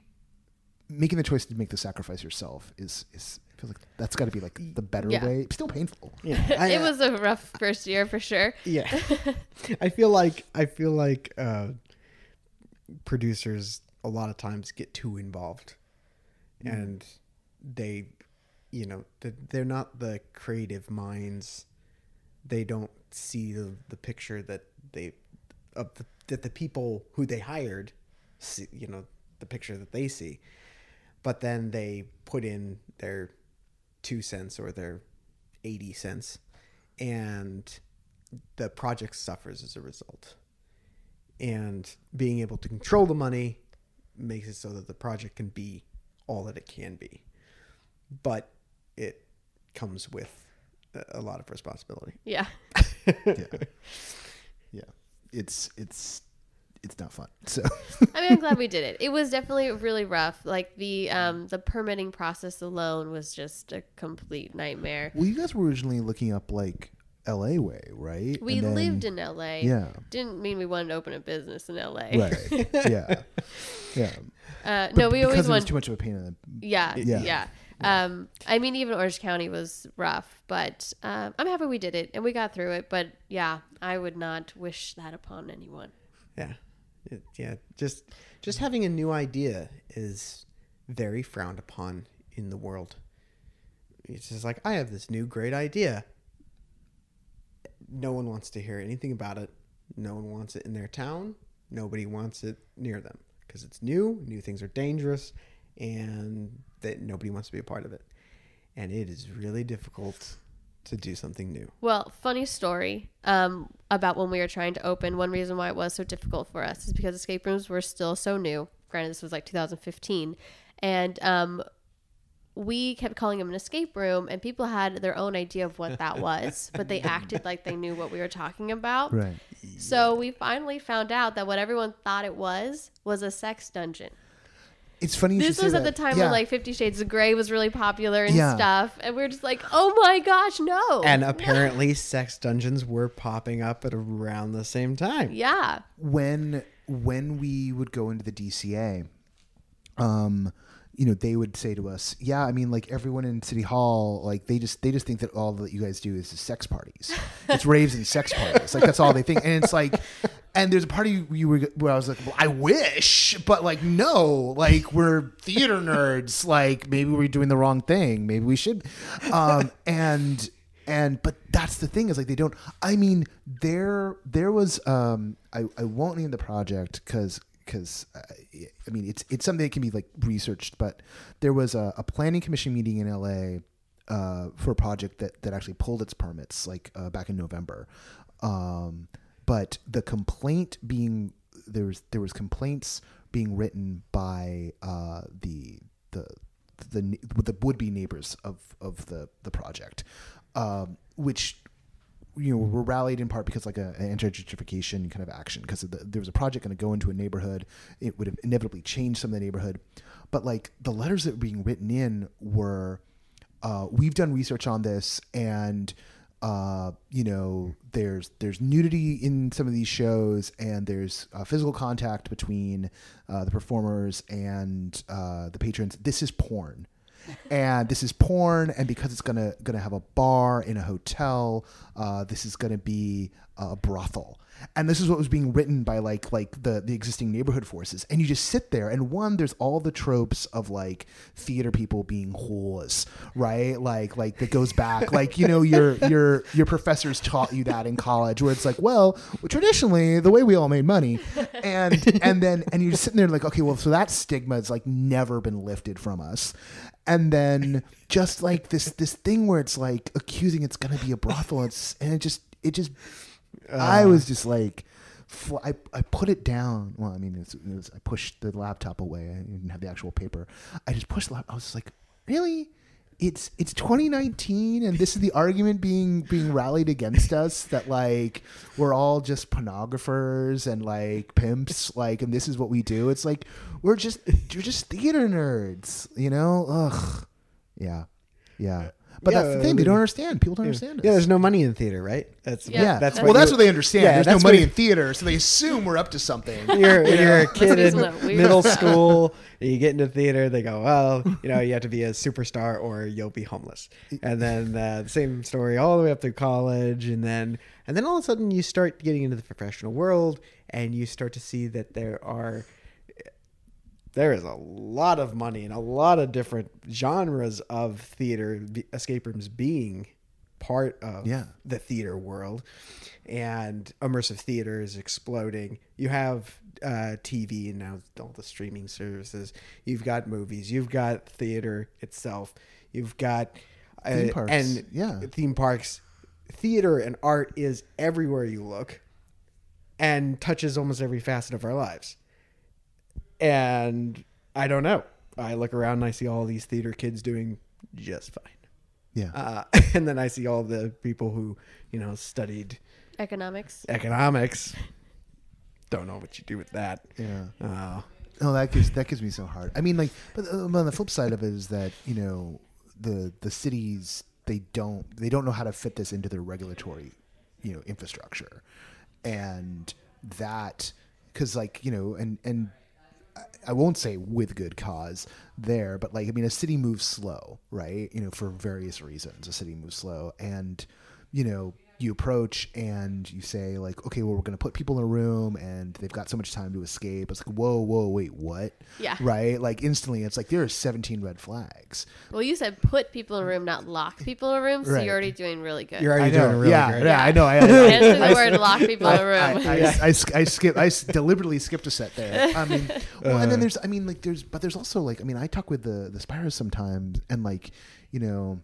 S1: making the choice to make the sacrifice yourself is is I feel like that's got to be like the better
S2: Yeah.
S1: way. Still painful.
S3: Yeah, I-
S2: it was a rough first year for sure.
S3: Yeah, I feel like I feel like uh, producers a lot of times get too involved, and they, you know, they're not the creative minds. They don't see the the picture that they of the, that the people who they hired, see, you know, the picture that they see, but then they put in their two cents or their eighty cents, and the project suffers as a result. And being able to control the money makes it so that the project can be all that it can be. But it comes with a- a lot of responsibility.
S2: Yeah.
S1: yeah yeah it's it's it's not fun so
S2: I mean, I'm glad we did it. It was definitely really rough. Like the um the permitting process alone was just a complete nightmare.
S1: well you guys were originally looking up like la way right
S2: We
S1: And then-
S2: lived in LA.
S1: yeah
S2: Didn't mean we wanted to open a business in LA.
S1: right yeah yeah
S2: Uh, no, we always
S1: it was
S2: wanted
S1: too much of a pain in the
S2: Yeah,
S1: Yeah.
S2: yeah. Um, I mean, even Orange County was rough, but um, I'm happy we did it and we got through it. But yeah, I would not wish that upon anyone.
S3: Yeah. Yeah. Just just having a new idea is very frowned upon in the world. It's just like I have this new great idea. No one wants to hear anything about it. No one wants it in their town. Nobody wants it near them because it's new. New things are dangerous, and that nobody wants to be a part of it. And it is really difficult to do something new.
S2: Well, funny story um, about when we were trying to open. One reason why it was so difficult for us is because escape rooms were still so new. Granted, this was like 2015, and um, we kept calling them an escape room, and people had their own idea of what that was, but they acted like they knew what we were talking about.
S1: right
S2: So we finally found out that what everyone thought it was was a sex dungeon.
S1: It's funny
S2: This was at the time
S1: yeah.
S2: when like Fifty Shades of Grey was really popular and
S1: Yeah.
S2: stuff, and we are just like, "Oh my gosh, no!"
S3: And apparently, sex dungeons were popping up at around the same time.
S2: yeah,
S1: when when we would go into the DCA, um, you know, they would say to us, "Yeah, I mean, like everyone in City Hall, like they just they just think that all that you guys do is sex parties. It's raves and sex parties. Like that's all they think." And it's like, and there's a part party you were where I was like, "Well, I wish, but like no, like we're theater nerds. Like maybe we're doing the wrong thing. Maybe we should." Um, and and but that's the thing is like they don't i mean there there was um i i won't name the project because because uh, i mean it's it's something that can be like researched but there was a, a planning commission meeting in la uh, for a project that that actually pulled its permits like uh, back in november um but the complaint being there was there was complaints being written by uh the the the the would be neighbors of of the the project, um, which you know were rallied in part because like a, an anti-gentrification kind of action because the, there was a project going to go into a neighborhood, it would have inevitably changed some of the neighborhood, but like the letters that were being written in were, uh, we've done research on this and. Uh, you know, there's there's nudity in some of these shows, and there's uh, physical contact between uh, the performers and uh, the patrons. This is porn, and this is porn, and because it's gonna gonna have a bar in a hotel, uh, this is gonna be a brothel. And this is what was being written by like like the the existing neighborhood forces, and you just sit there. And one, there's all the tropes of like theater people being whores, right? Like like that goes back, like you know your your your professors taught you that in college, where it's like, well, traditionally the way we all made money, and and then and you're just sitting there like, okay, well, so that stigma has like never been lifted from us, and then just like this this thing where it's like accusing it's gonna be a brothel, it's and it just it just I uh. was just like, fl- I, I put it down. Well, I mean, it's, it was, I pushed the laptop away. I didn't have the actual paper. I just pushed the laptop. I was just like, really? It's it's 2019, and this is the argument being being rallied against us that like we're all just pornographers and like pimps, like, and this is what we do. It's like we're just you're just theater nerds, you know? Ugh, yeah, yeah. But that's the thing; they don't understand. People don't understand.
S3: Yeah, there's no money in theater, right? That's
S2: Yeah,
S1: Yeah,
S2: that's
S1: well, that's
S3: you-
S1: what they understand.
S3: Yeah,
S1: There's no money
S3: what-
S1: in theater, so they assume we're up to something.
S3: You're, you're a kid in
S2: some of that weird
S3: middle
S2: stuff.
S3: school. You get into theater. They go, well, you know, you have to be a superstar or you'll be homeless. And then uh, the same story all the way up through college, and then and then all of a sudden you start getting into the professional world, and you start to see that there are there is a lot of money and a lot of different genres of theater escape rooms being part of
S1: Yeah.
S3: the theater world. And immersive theater is exploding. You have uh, tv and now all the streaming services. You've got movies. You've got theater itself. You've got uh,
S1: Theme parks,
S3: and
S1: yeah.
S3: theme parks. Theater and art is everywhere you look and touches almost every facet of our lives and I don't know. I look around and I see all these theater kids doing just fine.
S1: Yeah,
S3: Uh, and then I see all the people who, you know, studied
S2: Economics.
S3: economics. Don't know what you do with that.
S1: yeah.
S3: Uh,
S1: Oh, that gives that gives me so hard. I mean, like, but uh, on the flip side of it is that you know the the cities they don't they don't know how to fit this into their regulatory you know infrastructure, and that because like you know and and I- won't say with good cause there, but like I mean, a city moves slow, right? You know, for various reasons, a city moves slow, and you know, you approach and you say like, okay, well, we're going to put people in a room, and they've got so much time to escape. It's like, whoa, whoa, wait, what?
S2: Yeah.
S1: Right? Like instantly, it's like there are 17 red flags.
S2: Well, you said put people in a room, not lock people in a room. So
S1: Right.
S2: you're already doing really good.
S3: you're already doing really
S1: yeah,
S3: great.
S1: yeah, I know. I, I,
S2: Answer the
S1: I-
S2: word lock people in a room.
S1: I, I, I, sk- I skip. I s- deliberately skipped a set there. I mean, well, and then uh. there's. I mean, like there's, but there's also like. I mean, I talk with the the Spyros sometimes, and like, you know,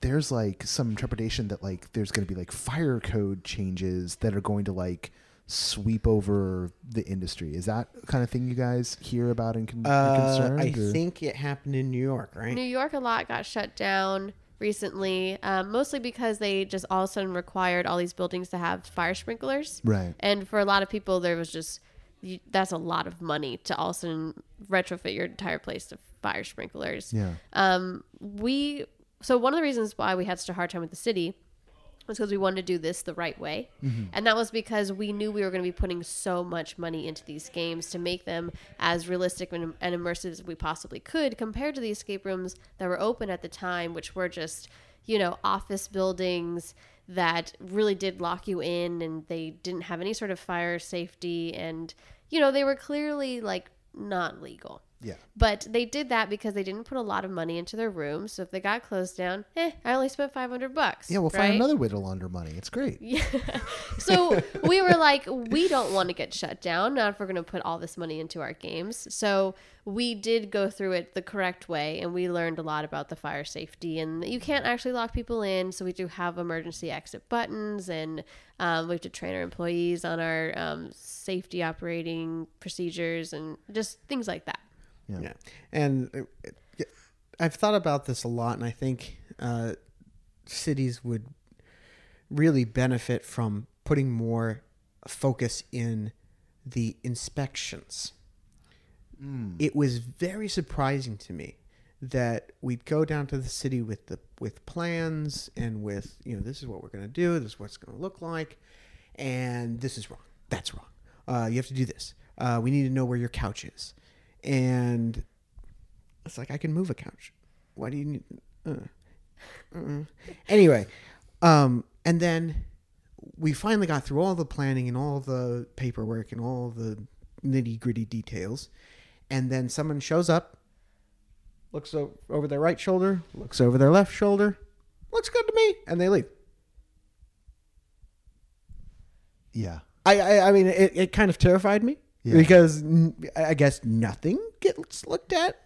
S1: there's like some trepidation that like there's going to be like fire code changes that are going to like sweep over the industry. Is that kind of thing you guys hear about and, con-
S3: Uh,
S1: concerned?
S3: I
S1: or-
S3: think it happened in New York, right?
S2: New York, a lot got shut down recently, um, mostly because they just all of a sudden required all these buildings to have fire sprinklers.
S1: Right.
S2: And for a lot of people, there was just you, that's a lot of money to all of a sudden retrofit your entire place to fire sprinklers.
S1: Yeah.
S2: Um, we so one of the reasons why we had such a hard time with the city was because we wanted to do this the right way, mm-hmm. and that was because we knew we were going to be putting so much money into these games to make them as realistic and, and immersive as we possibly could, compared to the escape rooms that were open at the time, which were just you know office buildings that really did lock you in, and they didn't have any sort of fire safety, and you know they were clearly like not legal.
S1: Yeah.
S2: But they did that because they didn't put a lot of money into their rooms. So if they got closed down, eh, I only spent 500 bucks.
S1: Yeah, we'll find another way to launder money. It's great.
S2: Yeah. so we were like, we don't want to get shut down, not if we're going to put all this money into our games. So we did go through it the correct way and we learned a lot about the fire safety and you can't actually lock people in. So we do have emergency exit buttons and um, we have to train our employees on our um, safety operating procedures and just things like that.
S3: Yeah. And uh, I've thought about this a lot, and I think uh, cities would really benefit from putting more focus in the inspections. It was very surprising to me that we'd go down to the city with the with plans and with you know this is what we're going to do, this is what's going to look like, and this is wrong. That's wrong. Uh, you have to do this. Uh, we need to know where your couch is, and it's like I can move a couch. why do you need? Uh, uh. Anyway, um, and then we finally got through all the planning and all the paperwork and all the nitty gritty details, and then someone shows up, looks o- over their right shoulder, looks over their left shoulder, looks good to me, and they leave.
S1: Yeah.
S3: I, I, I mean, it, it kind of terrified me
S1: Yeah.
S3: because I guess nothing gets looked at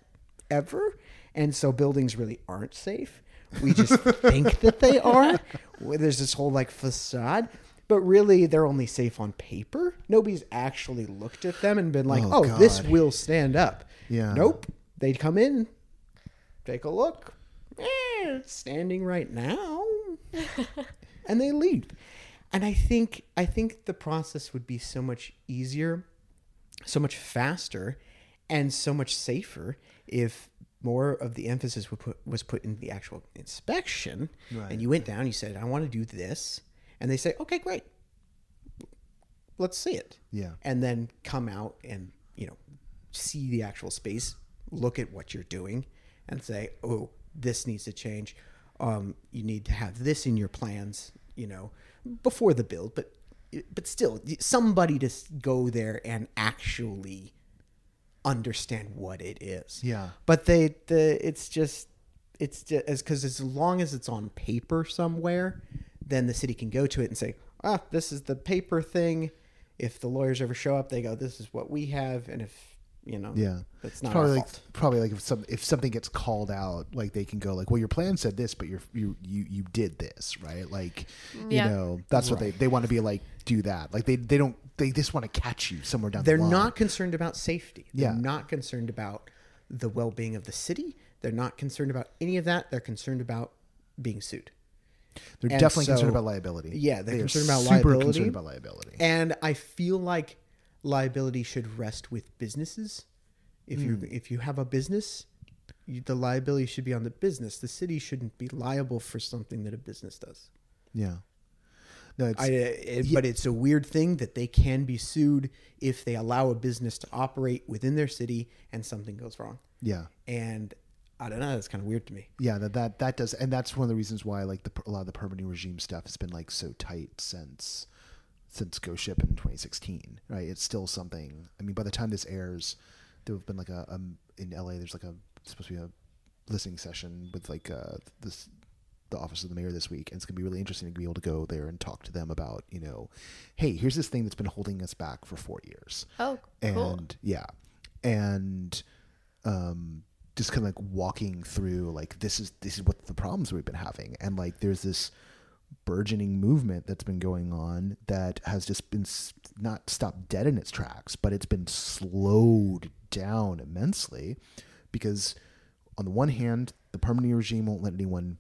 S3: ever, and so buildings really aren't safe. We just think that they are. There's this whole like facade, but really they're only safe on paper. Nobody's actually looked at them and been like,
S1: Oh,
S3: "Oh, this will stand up."
S1: Yeah.
S3: Nope. They'd come in, take a look. Eh, it's standing right now, and they leave. And I think I think the process would be so much easier, so much faster, and so much safer if more of the emphasis put, was put in the actual inspection.
S1: Right.
S3: And you went down, you said, "I want to do this," and they say, "Okay, great, let's see it."
S1: Yeah.
S3: and then come out and you know see the actual space look at what you're doing and say oh this needs to change um, you need to have this in your plans you know before the build but but still somebody to go there and actually understand what it is.
S1: Yeah.
S3: but they the it's just it's just as because as long as it's on paper somewhere then the city can go to it and say ah this is the paper thing. If the lawyers ever show up they go this is what we have. And if you know
S1: Yeah. It's
S3: not
S1: probably like
S3: fault.
S1: probably like if some if something gets called out, like they can go like, well, your plan said this, but you're you you you did this, right? Like, mm,
S2: Yeah.
S1: you know, that's what they they want to be like, do that. Like they they don't they just want to catch you somewhere down.
S3: they're
S1: the line.
S3: not concerned about safety they're
S1: Yeah.
S3: not concerned about the well-being of the city they're not concerned about any of that they're concerned about being sued
S1: They're
S3: and
S1: definitely concerned about liability.
S3: yeah, they're
S1: They
S3: concerned about
S1: super
S3: liability.
S1: concerned about liability.
S3: and i feel like liability should rest with businesses if you
S1: Hmm.
S3: if you have a business you, the liability should be on the business the city shouldn't be liable for something that a business does
S1: yeah. No, it's
S3: I, it, but it's a weird thing that they can be sued if they allow a business to operate within their city and something goes wrong
S1: yeah.
S3: and i don't know that's kind of weird to me
S1: Yeah, that, that that does, and that's one of the reasons why like the, a lot of the permitting regime stuff has been like so tight since since Ghost Ship in 2016. Right, it's still something. I mean, by the time this airs, there have been like a um, in LA. There's like a supposed to be a listening session with like uh, this the office of the mayor this week, and it's gonna be really interesting to be able to go there and talk to them about you know, hey, here's this thing that's been holding us back for four years
S2: Oh, cool.
S1: and yeah and um just kind of like walking through like this is this is what the problems we've been having and like there's this burgeoning movement that's been going on that has just been not stopped dead in its tracks but it's been slowed down immensely because on the one hand the permitting regime won't let anyone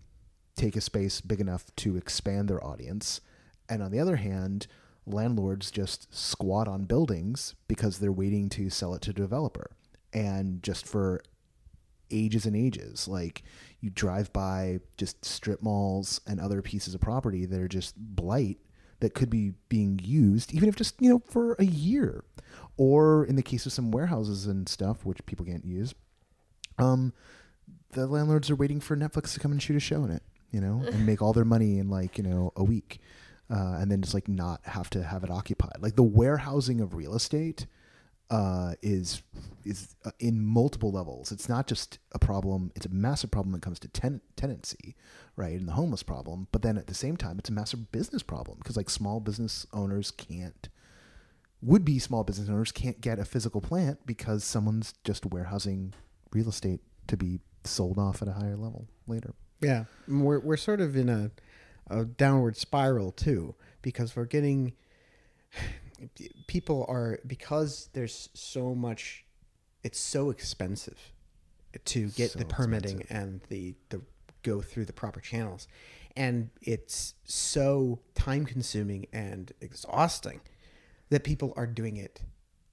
S1: take a space big enough to expand their audience. And on the other hand landlords just squat on buildings because they're waiting to sell it to a developer. And just for ages and ages like you drive by just strip malls and other pieces of property that are just blight that could be being used even if just you know for a year or in the case of some warehouses and stuff which people can't use um the landlords are waiting for Netflix to come and shoot a show in it, you know, and make all their money in like, you know, a week. Uh, and then just like not have to have it occupied. Like the warehousing of real estate uh, is is uh, in multiple levels. It's not just a problem; it's a massive problem when it comes to ten- tenancy, right, and the homeless problem. But then at the same time, it's a massive business problem because like small business owners can't would be small business owners can't get a physical plant because someone's just warehousing real estate to be sold off at a higher level later.
S3: Yeah, we're we're sort of in a, a downward spiral too because we're getting people are because there's so much it's so expensive to get
S1: So
S3: the permitting and the the go through the proper channels and it's so time consuming and exhausting that people are doing it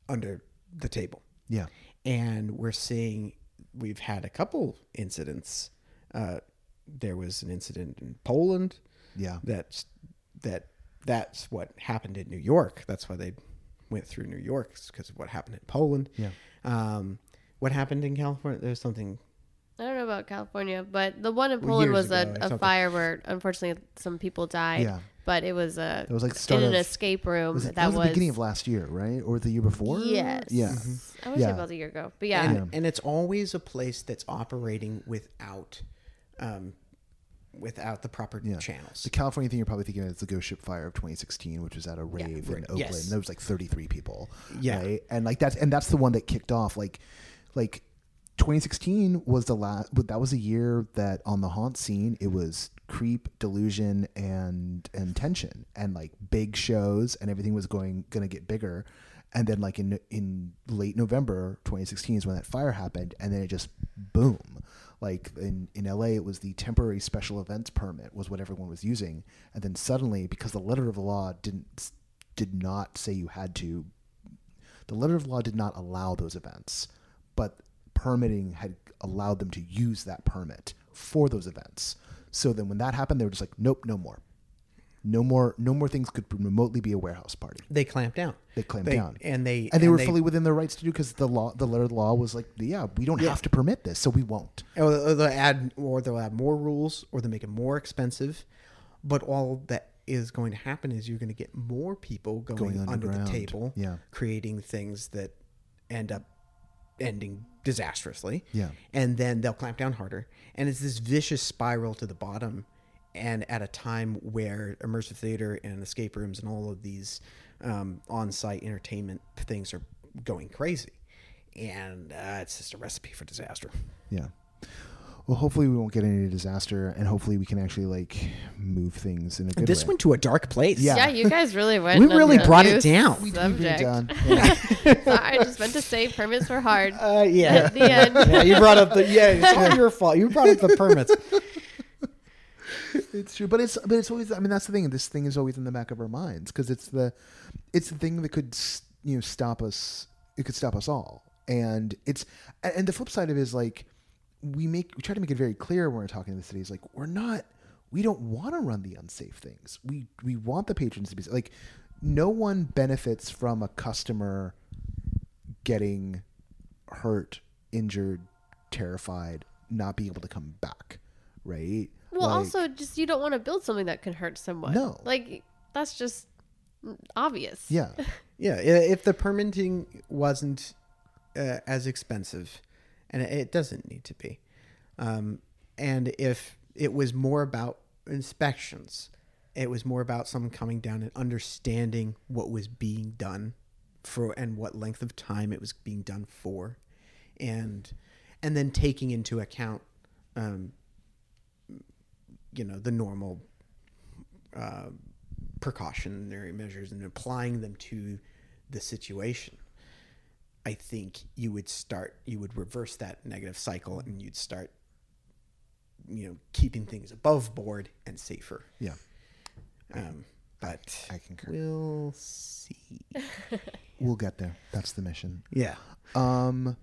S3: under the table
S1: Yeah.
S3: and we're seeing we've had a couple incidents. Uh, there was an incident in Poland.
S1: Yeah.
S3: That's that that's what happened in New York. That's why they went through New York because of what happened in Poland.
S1: Yeah.
S3: Um, what happened in California? There's something.
S2: I don't know about California, but the one in Poland
S3: years
S2: was
S3: ago
S2: a, a fire where unfortunately some people died.
S1: Yeah.
S2: But it was a
S1: It was like the start
S2: in an
S1: of-
S2: escape room
S1: Was it,
S2: that
S1: was
S2: was
S1: the beginning of last year, right, or the year before?
S2: Yes.
S1: Yeah.
S2: I was
S1: Yeah.
S2: yeah. about a year ago. But yeah.
S3: and,
S1: Yeah.
S3: and it's always a place that's operating without um, without the proper
S1: Yeah.
S3: channels.
S1: The California thing you're probably thinking of is the Ghost Ship Fire of 2016, which was at a rave in
S3: Right.
S1: Oakland.
S3: Yes.
S1: There was like 33 people.
S3: Yeah.
S1: right? and like that's and that's the one that kicked off. Like, like 2016 was the last. But that was a year that on the haunt scene it was creep, delusion, and and tension, and like big shows, and everything was going gonna get bigger. And then like in in late November 2016 is when that fire happened, and then it just boom. Like in, in LA, it was the temporary special events permit was what everyone was using, and then suddenly, because the letter of the law didn't did not say you had to, the letter of the law did not allow those events, but permitting had allowed them to use that permit for those events. So then when that happened, they were just like, nope, no more, no more, no more things could remotely be a warehouse party.
S3: they clamped down.
S1: They clamped down,
S3: and they
S1: and they were fully within their rights to do because the law, the letter of the law was like, yeah, we don't have to permit this, so we won't.
S3: Or they'll they'll add, or they'll add more rules, or they'll make it more expensive. But all that is going to happen is you're going to get more people going,
S1: Going
S3: under the
S1: underground.
S3: table,
S1: Yeah.
S3: creating things that end up ending disastrously.
S1: Yeah.
S3: and then they'll clamp down harder, and it's this vicious spiral to the bottom. And at a time where immersive theater and escape rooms and all of these um, on-site entertainment things are going crazy, and uh, it's just a recipe for disaster.
S1: Yeah. Well, hopefully we won't get any disaster, and hopefully we can actually like move things in a good
S3: this
S1: way.
S3: went to a dark place.
S1: Yeah.
S2: Yeah, you guys really went.
S3: We really brought it down.
S1: We- we've been done. Yeah.
S2: Sorry, I just meant to say permits were hard.
S3: Uh, yeah.
S2: At the end.
S3: yeah, you brought up the yeah. It's all your fault. You brought up the permits.
S1: it's true, but it's but it's always. I mean, that's the thing. This thing is always in the back of our minds because it's the it's the thing that could you know stop us. It could stop us all, and it's and the flip side of it is like we make we try to make it very clear when we're talking to the cities like we're not we don't want to run the unsafe things. We we want the patrons to be like no one benefits from a customer getting hurt, injured, terrified, not being able to come back, right?
S2: Well,
S1: Like-
S2: also, just you don't want to build something that can hurt someone.
S1: No.
S2: like that's just obvious.
S1: yeah.
S3: Yeah, if the permitting wasn't uh, as expensive, and it doesn't need to be, um, and if it was more about inspections, it was more about someone coming down and understanding what was being done for and what length of time it was being done for, and and then taking into account, um, you know, the normal uh, precautionary measures and applying them to the situation, I think you would start, you would reverse that negative cycle and you'd start, you know, keeping things above board and safer.
S1: Yeah.
S3: Um, but
S1: I concur.
S3: We'll see.
S1: We'll get there. That's the mission.
S3: Yeah.
S1: Um,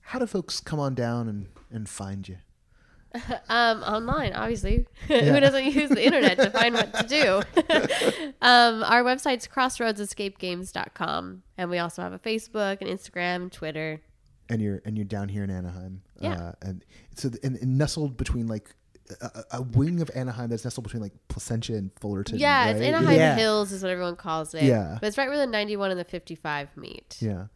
S1: how do folks come on down and, and find you?
S2: Um, online, obviously. Who doesn't use the internet to find what to do? um, our website's crossroadsescapegames.com. And we also have a Facebook, an Instagram, Twitter.
S1: And you're and you're down here in Anaheim.
S2: Yeah.
S1: Uh, and so and, and nestled between like a, a wing of Anaheim that's nestled between like Placentia and Fullerton.
S2: Yeah, it's? Anaheim
S3: Yeah.
S2: Hills is what everyone calls it.
S1: Yeah.
S2: But it's right where the 91 and the 55 meet.
S1: Yeah.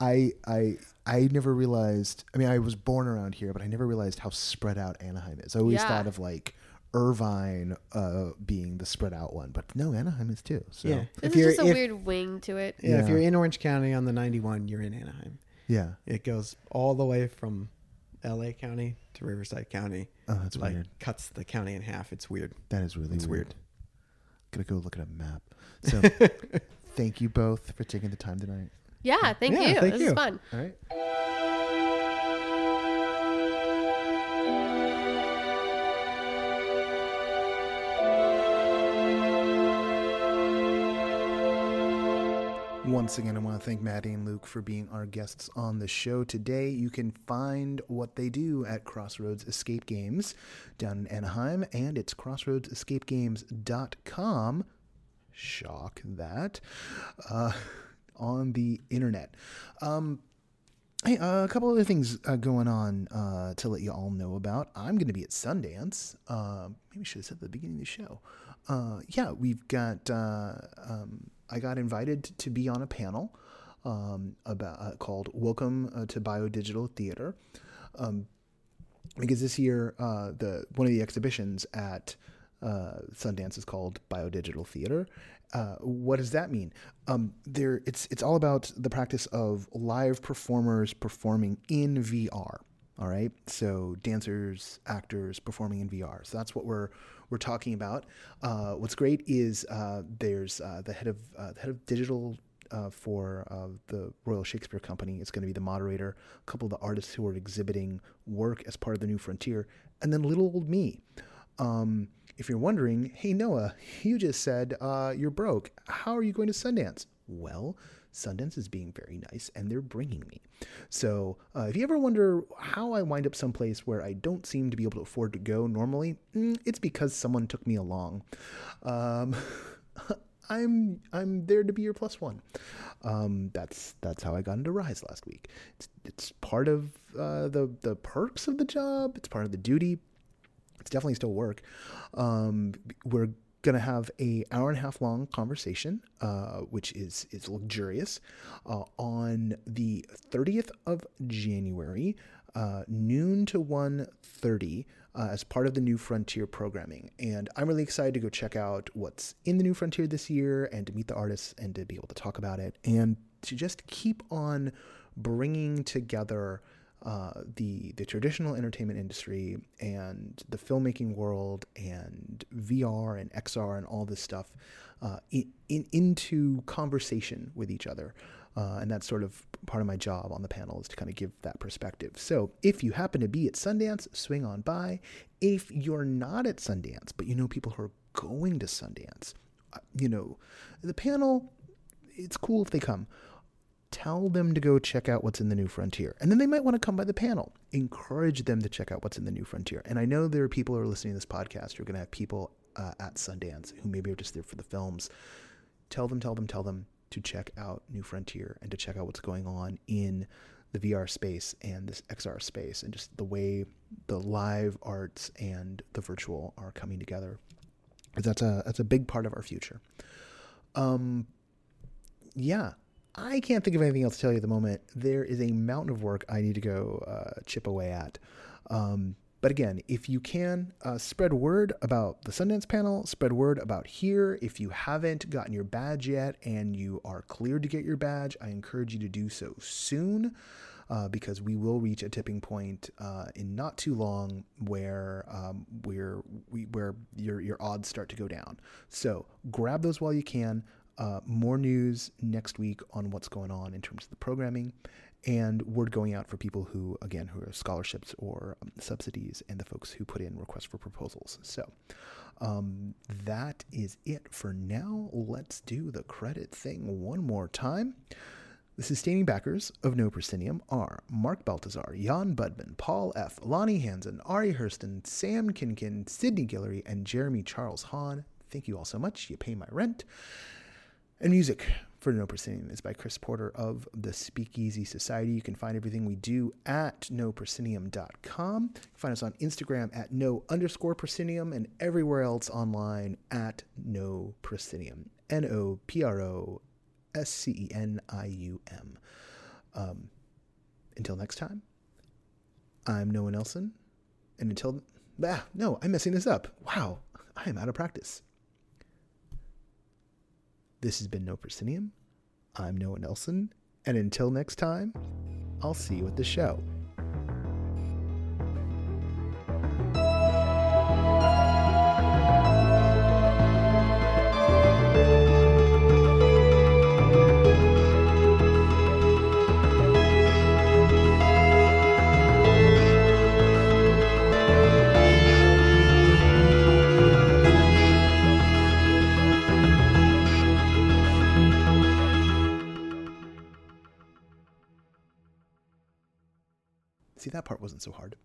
S1: I I I never realized. I mean, I was born around here, but I never realized how spread out Anaheim is. I always
S2: Yeah.
S1: thought of like Irvine uh, being the spread out one, but no, Anaheim is too. So
S3: Yeah.
S2: This
S3: If
S2: is
S3: you're
S2: just a
S3: if,
S2: weird wing to it.
S3: yeah, if you're in Orange County on the 91, you're in Anaheim.
S1: yeah.
S3: It goes all the way from LA County to Riverside County.
S1: Oh, that's
S3: like
S1: weird.
S3: cuts the county in half. It's weird.
S1: That is really
S3: It's
S1: weird.
S3: weird.
S1: Gotta go look at a map. So, thank you both for taking the time tonight.
S2: Yeah, thank
S3: Yeah,
S2: you.
S3: thank
S2: this
S3: you.
S2: is fun.
S1: All right. Once again, I want to thank Maddie and Luke for being our guests on the show today. You can find what they do at Crossroads Escape Games down in Anaheim, and it's crossroadsescapegames.com. Shock that. Uh, on the internet. Um, Hey, uh, a couple other things uh, going on uh, to let you all know about. I'm going to be at Sundance. Uh, maybe I should have said at the beginning of the show. Uh, yeah, we've got. Uh, um, I got invited to be on a panel um, about uh, called "Welcome to Biodigital Theater," um, because this year the one of the exhibitions at Sundance is called Biodigital Theater. Uh, what does that mean? Um, there, it's it's all about the practice of live performers performing in VR. All right, so dancers, actors performing in VR. So that's what we're we're talking about. Uh, what's great is uh, there's uh, the head of uh, the head of digital for the Royal Shakespeare Company. It's going to be the moderator, a couple of the artists who are exhibiting work as part of the New Frontier, and then little old me. Um, if you're wondering, hey Noah, you just said uh, you're broke. How are you going to Sundance? Well, Sundance is being very nice and they're bringing me. So uh, if you ever wonder how I wind up someplace where I don't seem to be able to afford to go normally, mm, it's because someone took me along. Um, I'm I'm there to be your plus one. Um, that's that's how I got into Rise last week. It's it's part of uh, the the perks of the job. It's part of the duty. It's definitely still work. Um, we're gonna have a hour and a half long conversation, uh, which is is luxurious, uh, on the thirtieth of January, uh, noon to 1.30 uh, as part of the New Frontier programming. And I'm really excited to go check out what's in the New Frontier this year and to meet the artists and to be able to talk about it and to just keep on bringing together uh, the the traditional entertainment industry and the filmmaking world and VR and XR and all this stuff uh, in, in, into conversation with each other. Uh, and that's sort of part of my job on the panel is to kind of give that perspective. So if you happen to be at Sundance, swing on by. If you're not at Sundance, but you know people who are going to Sundance, uh, you know, the panel, it's cool if they come. Tell them to go check out what's in the new frontier. And then they might want to come by the panel. Encourage them to check out what's in the new frontier. And I know there are people who are listening to this podcast who are going to have people uh, at Sundance who maybe are just there for the films. Tell them, tell them, tell them to check out New Frontier and to check out what's going on in the VR space and this XR space and just the way the live arts and the virtual are coming together. That's a that's a big part of our future. Um, yeah, I can't think of anything else to tell you at the moment. There is a mountain of work I need to go uh, chip away at. Um, but again, if you can uh, spread word about the Sundance panel, spread word about here. If you haven't gotten your badge yet and you are cleared to get your badge, I encourage you to do so soon. Uh, because we will reach a tipping point uh, in not too long where um, we, where your your odds start to go down. So grab those while you can. Uh, more news next week on what's going on in terms of the programming and word going out for people who, again, who are scholarships or um, subsidies and the folks who put in requests for proposals. So um, that is it for now. Let's do the credit thing one more time. The sustaining backers of No Proscenium are Mark Baltazar, Jan Budman, Paul F., Lonnie Hansen, Ari Hurston, Sam Kinkin, Sydney Guillory, and Jeremy Charles Hahn. Thank you all so much. You pay my rent. And music for No Proscenium is by Chris Porter of the Speakeasy Society. You can find everything we do at noproscenium.com. You can find us on Instagram at no underscore proscenium and everywhere else online at no proscenium. N O P R O S C E N I U M. Um, until next time, I'm Noah Nelson. And until. Ah, no, I'm messing this up. Wow, I am out of practice. This has been No Proscenium. I'm Noah Nelson, and until next time, I'll see you at the show. That part wasn't so hard.